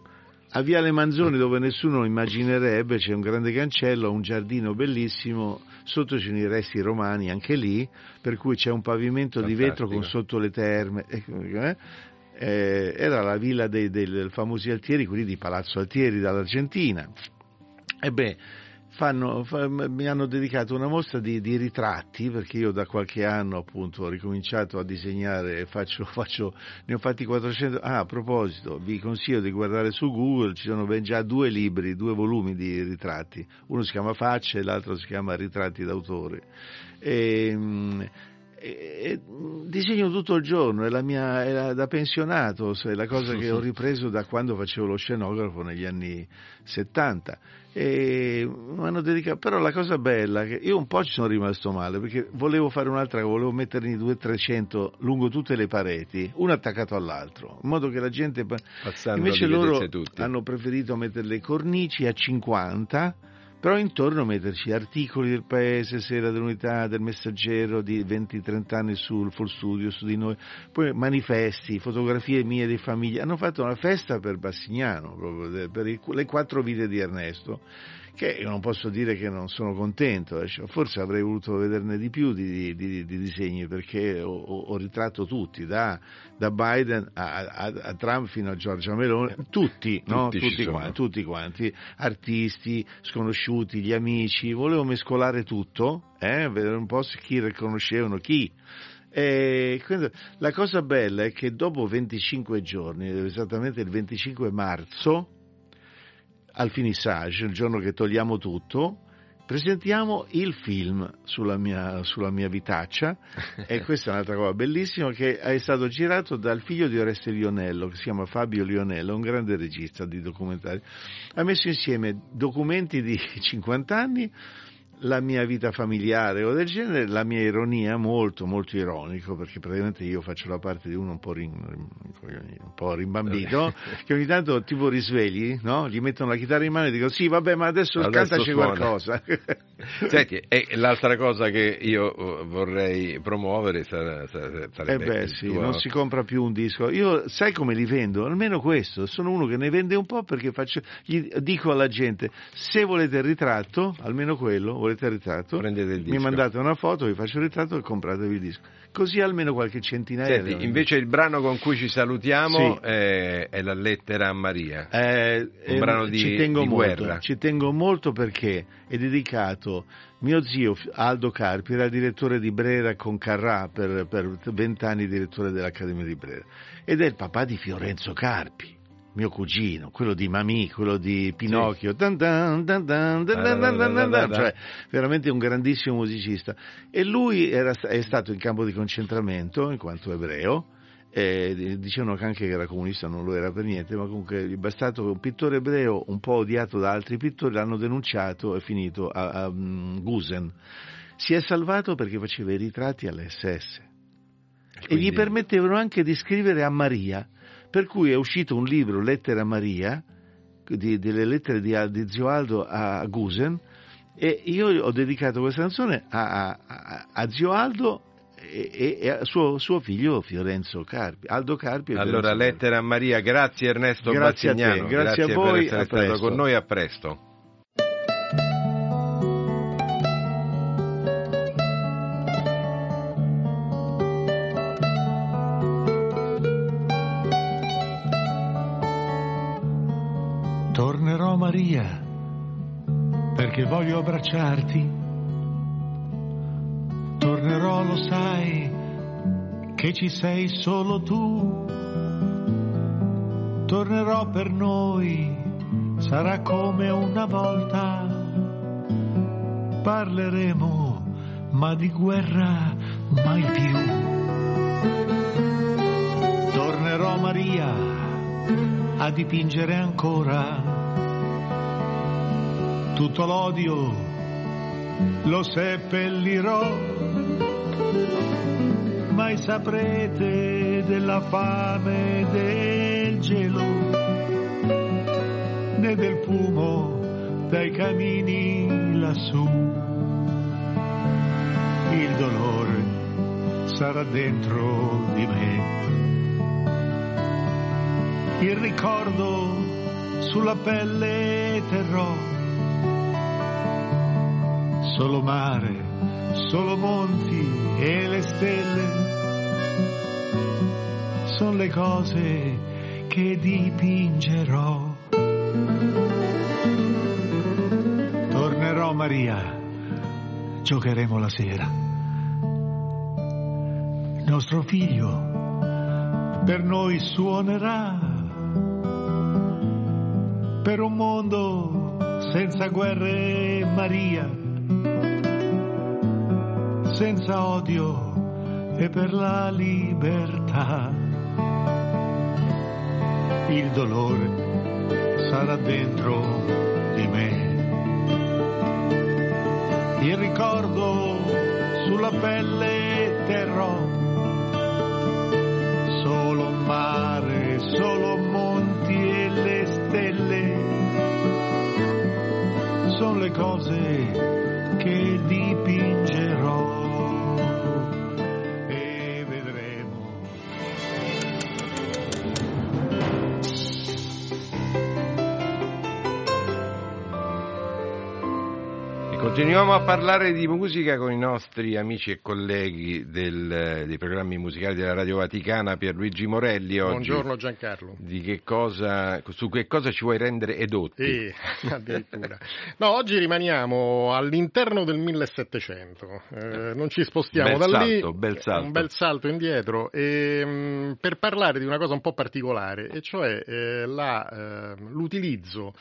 A Viale Manzoni, dove nessuno immaginerebbe, c'è un grande cancello, un giardino bellissimo, sotto ci sono i resti romani anche lì, per cui c'è un pavimento di vetro con Fantastico. sotto le terme. eh, eh, era la villa dei, dei famosi Altieri, quelli di Palazzo Altieri dall'Argentina. Ebbene, fanno, fa- mi hanno dedicato una mostra di, di ritratti, perché io da qualche anno appunto ho ricominciato a disegnare e faccio, faccio- ne ho fatti 400. Ah, a proposito, vi consiglio di guardare su Google, ci sono ben già due libri, due volumi di ritratti, uno si chiama Facce e l'altro si chiama Ritratti d'autore. E, mm, e- e disegno tutto il giorno, è la mia è la- da pensionato, è la cosa che ho ripreso da quando facevo lo scenografo negli anni 70. E mi hanno dedicato, però la cosa bella è che io un po' ci sono rimasto male perché volevo fare un'altra cosa, volevo metterne 200-300 lungo tutte le pareti, uno attaccato all'altro, in modo che la gente. Passando Invece loro hanno preferito mettere le cornici a 50 però intorno metterci articoli del paese, sera dell'unità, del messaggero di 20-30 anni sul Full Studio, su di noi, poi manifesti, fotografie mie di famiglia. Hanno fatto una festa per Bassignano, proprio, per le quattro vite di Ernesto, che io non posso dire che non sono contento, eh, cioè, forse avrei voluto vederne di più di, di- di disegni, perché ho, ho- ritratto tutti, da, da Biden a, a- a Trump fino a Giorgia Meloni, tutti, no? Tutti ci tutti, quanti, tutti quanti, artisti, sconosciuti, gli amici, volevo mescolare tutto, eh, vedere un po' chi riconoscevano chi. Quindi la cosa bella è che dopo 25 giorni, esattamente il 25 marzo, al finissage, il giorno che togliamo tutto, presentiamo il film sulla mia, sulla mia vitaccia e questa è un'altra cosa bellissima che è stato girato dal figlio di Oreste Lionello che si chiama Fabio Lionello, un grande regista di documentari. Ha messo insieme documenti di 50 anni, la mia vita familiare o del genere, la mia ironia molto molto ironico perché praticamente io faccio la parte di uno un po', rin- un po rimbambito che ogni tanto tipo risvegli, no? gli mettono la chitarra in mano e dico sì vabbè ma adesso, Adesso cantaci suona." qualcosa. Senti, e l'altra cosa che io eh, vorrei promuovere sarà- sarà- Eh sarebbe beh sì, tuo- non si compra più un disco. Io sai come li vendo? Almeno questo, sono uno che ne vende un po' perché faccio, gli dico alla gente se volete il ritratto, almeno quello, volete il ritratto, mi disco. mandate una foto, vi faccio il ritratto e compratevi il disco. Così almeno qualche centinaia. Senti, di- invece il brano con cui ci salutiamo Sì. è, è la lettera a Maria. Eh, un eh, brano di, ci tengo di molto, guerra. Ci tengo molto perché è dedicato. Mio zio Aldo Carpi era direttore di Brera con Carrà per vent'anni direttore dell'Accademia di Brera ed è il papà di Fiorenzo Carpi mio cugino, quello di Mamì, quello di Pinocchio, cioè veramente un grandissimo musicista. E lui era, è stato in campo di concentramento in quanto ebreo. Eh, dicevano che anche era comunista, non lo era per niente, ma comunque è bastato che un pittore ebreo, un po' odiato da altri pittori, l'hanno denunciato e finito a, a, a Gusen. Si è salvato perché faceva i ritratti all'SS. Quindi... E gli permettevano anche di scrivere a Maria per cui è uscito un libro, Lettere a Maria, di- delle lettere di, di Zio Aldo a Gusen, e io ho dedicato questa canzone a, a- a- Zio Aldo e, e- a suo, suo figlio Fiorenzo Carpi, Aldo Carpi. Allora, Fiorenzo lettera a Maria, grazie Ernesto Grazie a te, Bassignano, grazie a per voi, essere a stato presto. con noi, a presto. Maria perché voglio abbracciarti. Tornerò, lo sai, che ci sei solo tu. Tornerò per noi, sarà come una volta. Parleremo, ma di guerra mai più. Tornerò Maria a dipingere ancora tutto l'odio lo seppellirò. Mai saprete della fame del gelo né del fumo dai camini lassù. Il dolore sarà dentro di me. Il ricordo sulla pelle terrò. Solo mare, solo monti e le stelle sono le cose che dipingerò. Tornerò Maria giocheremo la sera. Il nostro figlio per noi suonerà per un mondo senza guerre Maria, senza odio e per la libertà. Il dolore sarà dentro di me. Il ricordo sulla pelle terrò. Solo mare, solo continuiamo a parlare di musica con i nostri amici e colleghi del- dei programmi musicali della Radio Vaticana, Pierluigi Morelli. Oggi Buongiorno Giancarlo. Di che cosa, su che cosa ci vuoi rendere edotti? Eh, addirittura. No, oggi rimaniamo all'interno del 1700, eh, non ci spostiamo Bel da lì, salto, bel salto. un bel salto indietro, e, mh, per parlare di una cosa un po' particolare, e cioè eh, la, eh, l'utilizzo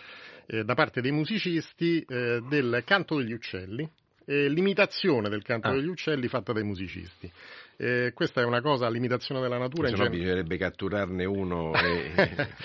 eh, da parte dei musicisti eh, del canto degli uccelli e l'imitazione del canto Ah. degli uccelli fatta dai musicisti. Eh, questa è una cosa, l'imitazione della natura Se in no genere. bisognerebbe catturarne uno e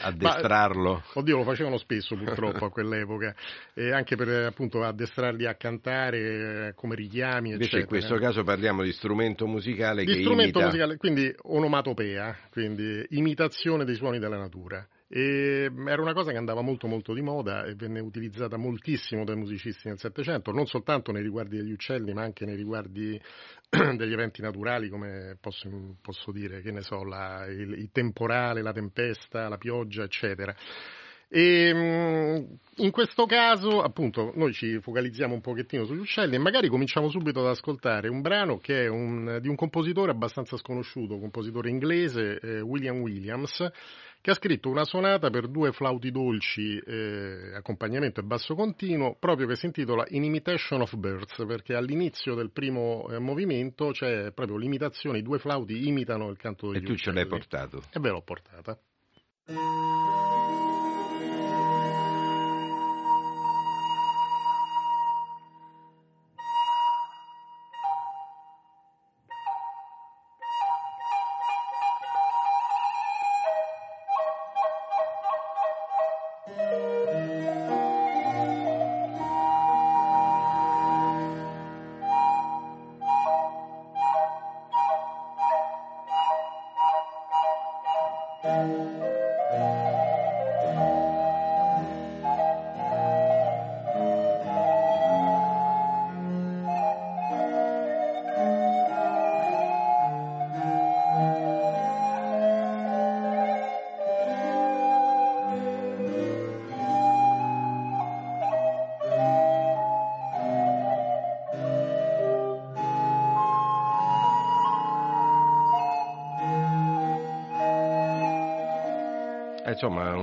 addestrarlo. Oddio, lo facevano spesso purtroppo a quell'epoca, e anche per eh, appunto addestrarli a cantare eh, come richiami, Invece in eccetera. questo caso parliamo di strumento musicale Di che strumento imita... musicale, quindi onomatopea, quindi imitazione dei suoni della natura. E mm, era una cosa che andava molto molto di moda e venne utilizzata moltissimo dai musicisti nel Settecento, non soltanto nei riguardi degli uccelli, ma anche nei riguardi degli eventi naturali, come posso, posso dire, che ne so, la- il, il temporale, la tempesta, la pioggia, eccetera. E mm, in questo caso, appunto, noi ci focalizziamo un pochettino sugli uccelli e magari cominciamo subito ad ascoltare un brano che è un- di un compositore abbastanza sconosciuto, compositore inglese, eh, William Williams, che ha scritto una sonata per due flauti dolci, eh, accompagnamento e basso continuo, proprio che si intitola In Imitation of Birds, perché all'inizio del primo eh, movimento c'è proprio l'imitazione, i due flauti imitano il canto E degli tu ce l'hai uccelli. portato. E ve l'ho portata.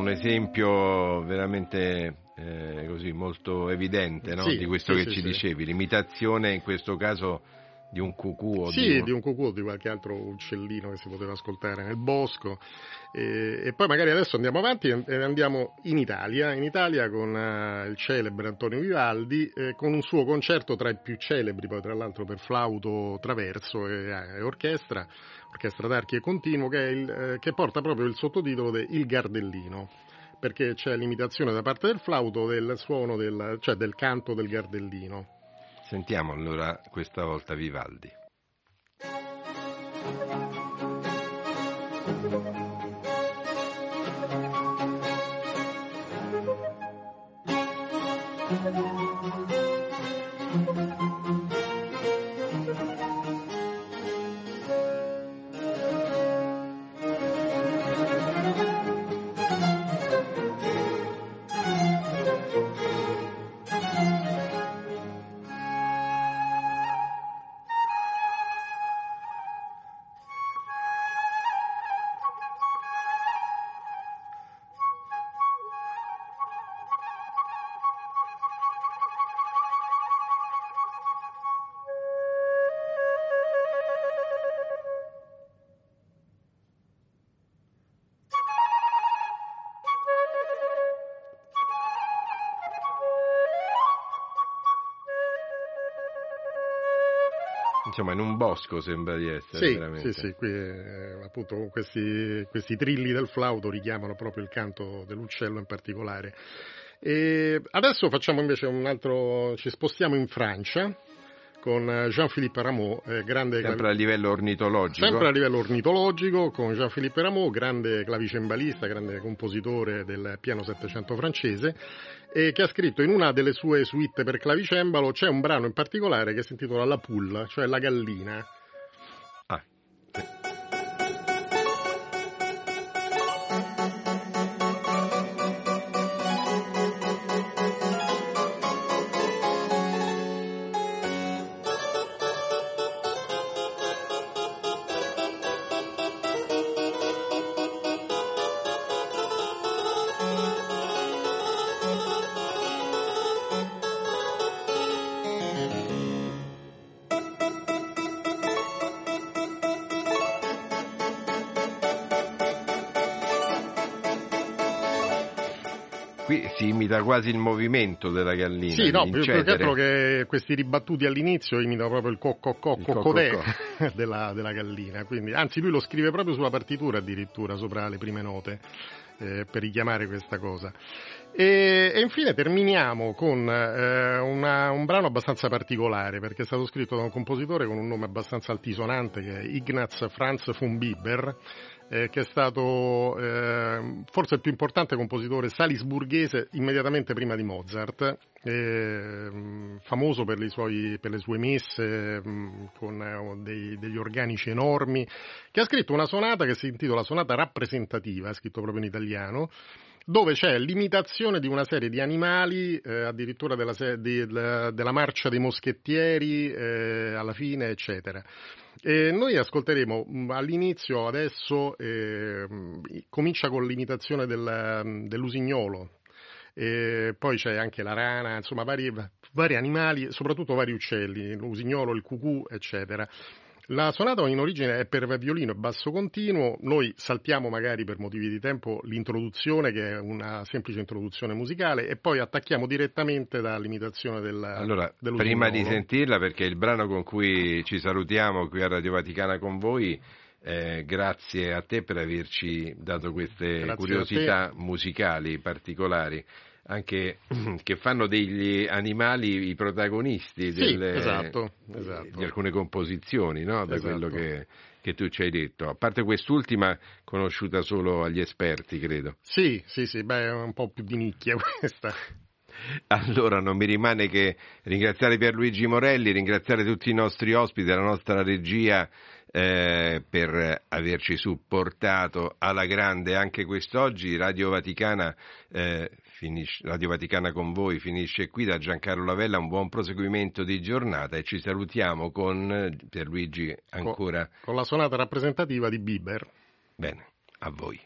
Un esempio veramente eh, così molto evidente no? Sì, di questo sì, che sì, ci dicevi, l'imitazione in questo caso di un cucù o Sì, di, di un cucù o di qualche altro uccellino che si poteva ascoltare nel bosco. E, e poi magari adesso andiamo avanti e andiamo in Italia, in Italia con eh, il celebre Antonio Vivaldi, eh, con un suo concerto tra i più celebri, poi tra l'altro per flauto traverso e, eh, e orchestra, orchestra d'archi e continuo, che, il, eh, che porta proprio il sottotitolo di Il Gardellino. Perché c'è l'imitazione da parte del flauto del suono del, cioè del canto del gardellino. Sentiamo allora questa volta Vivaldi. Insomma, in un bosco sembra di essere Sì, veramente. sì, sì, qui eh, appunto questi, questi trilli del flauto richiamano proprio il canto dell'uccello in particolare. E adesso facciamo invece un altro, ci spostiamo in Francia con eh, Jean-Philippe Rameau, eh, grande Sempre clavi- a livello ornitologico. Sempre a livello ornitologico, con Jean-Philippe Rameau, grande clavicembalista, grande compositore del piano settecento francese, e che ha scritto in una delle sue suite per clavicembalo c'è un brano in particolare che si intitola La Poule, cioè la gallina. Quasi il movimento della gallina. Sì, no, più, più che altro che questi ribattuti all'inizio imitano proprio il coccocò Il coccodè coccocò. della, della gallina. Quindi, anzi, lui lo scrive proprio sulla partitura addirittura, sopra le prime note, eh, per richiamare questa cosa. E, e infine terminiamo con eh, una- un brano abbastanza particolare, perché è stato scritto da un compositore con un nome abbastanza altisonante, che è Ignaz Franz von Bieber, eh, che è stato eh, forse il più importante compositore salisburghese immediatamente prima di Mozart, eh, famoso per, suoi- per le sue messe mh, con eh, dei- degli organici enormi, che ha scritto una sonata che si intitola Sonata rappresentativa, è scritto proprio in italiano, dove c'è l'imitazione di una serie di animali, eh, addirittura della, se- di- della- della marcia dei moschettieri eh, alla fine, eccetera. E noi ascolteremo mh, all'inizio, adesso, eh, comincia con l'imitazione del- dell'usignolo, e poi c'è anche la rana, insomma vari, vari animali, soprattutto vari uccelli, l'usignolo, il cucù, eccetera. La sonata in origine è per violino e basso continuo, noi saltiamo magari per motivi di tempo l'introduzione che è una semplice introduzione musicale e poi attacchiamo direttamente dall'imitazione del, Allora, prima di sentirla, perché il brano con cui ci salutiamo qui a Radio Vaticana con voi, eh, grazie a te per averci dato queste Grazie curiosità musicali particolari, anche che fanno degli animali i protagonisti Sì, delle- esatto, esatto. di alcune composizioni, no? da Esatto. quello che, che tu ci hai detto. A parte quest'ultima, conosciuta solo agli esperti, credo. Sì, sì, sì, beh, è un po' più di nicchia questa. Allora non mi rimane che ringraziare Pierluigi Morelli, ringraziare tutti i nostri ospiti, la nostra regia eh, per averci supportato alla grande anche quest'oggi. Radio Vaticana, eh, finisce- Radio Vaticana con voi finisce qui da Giancarlo Lavella, un buon proseguimento di giornata e ci salutiamo con eh, Pierluigi ancora. Con la sonata rappresentativa di Bieber. Bene, a voi.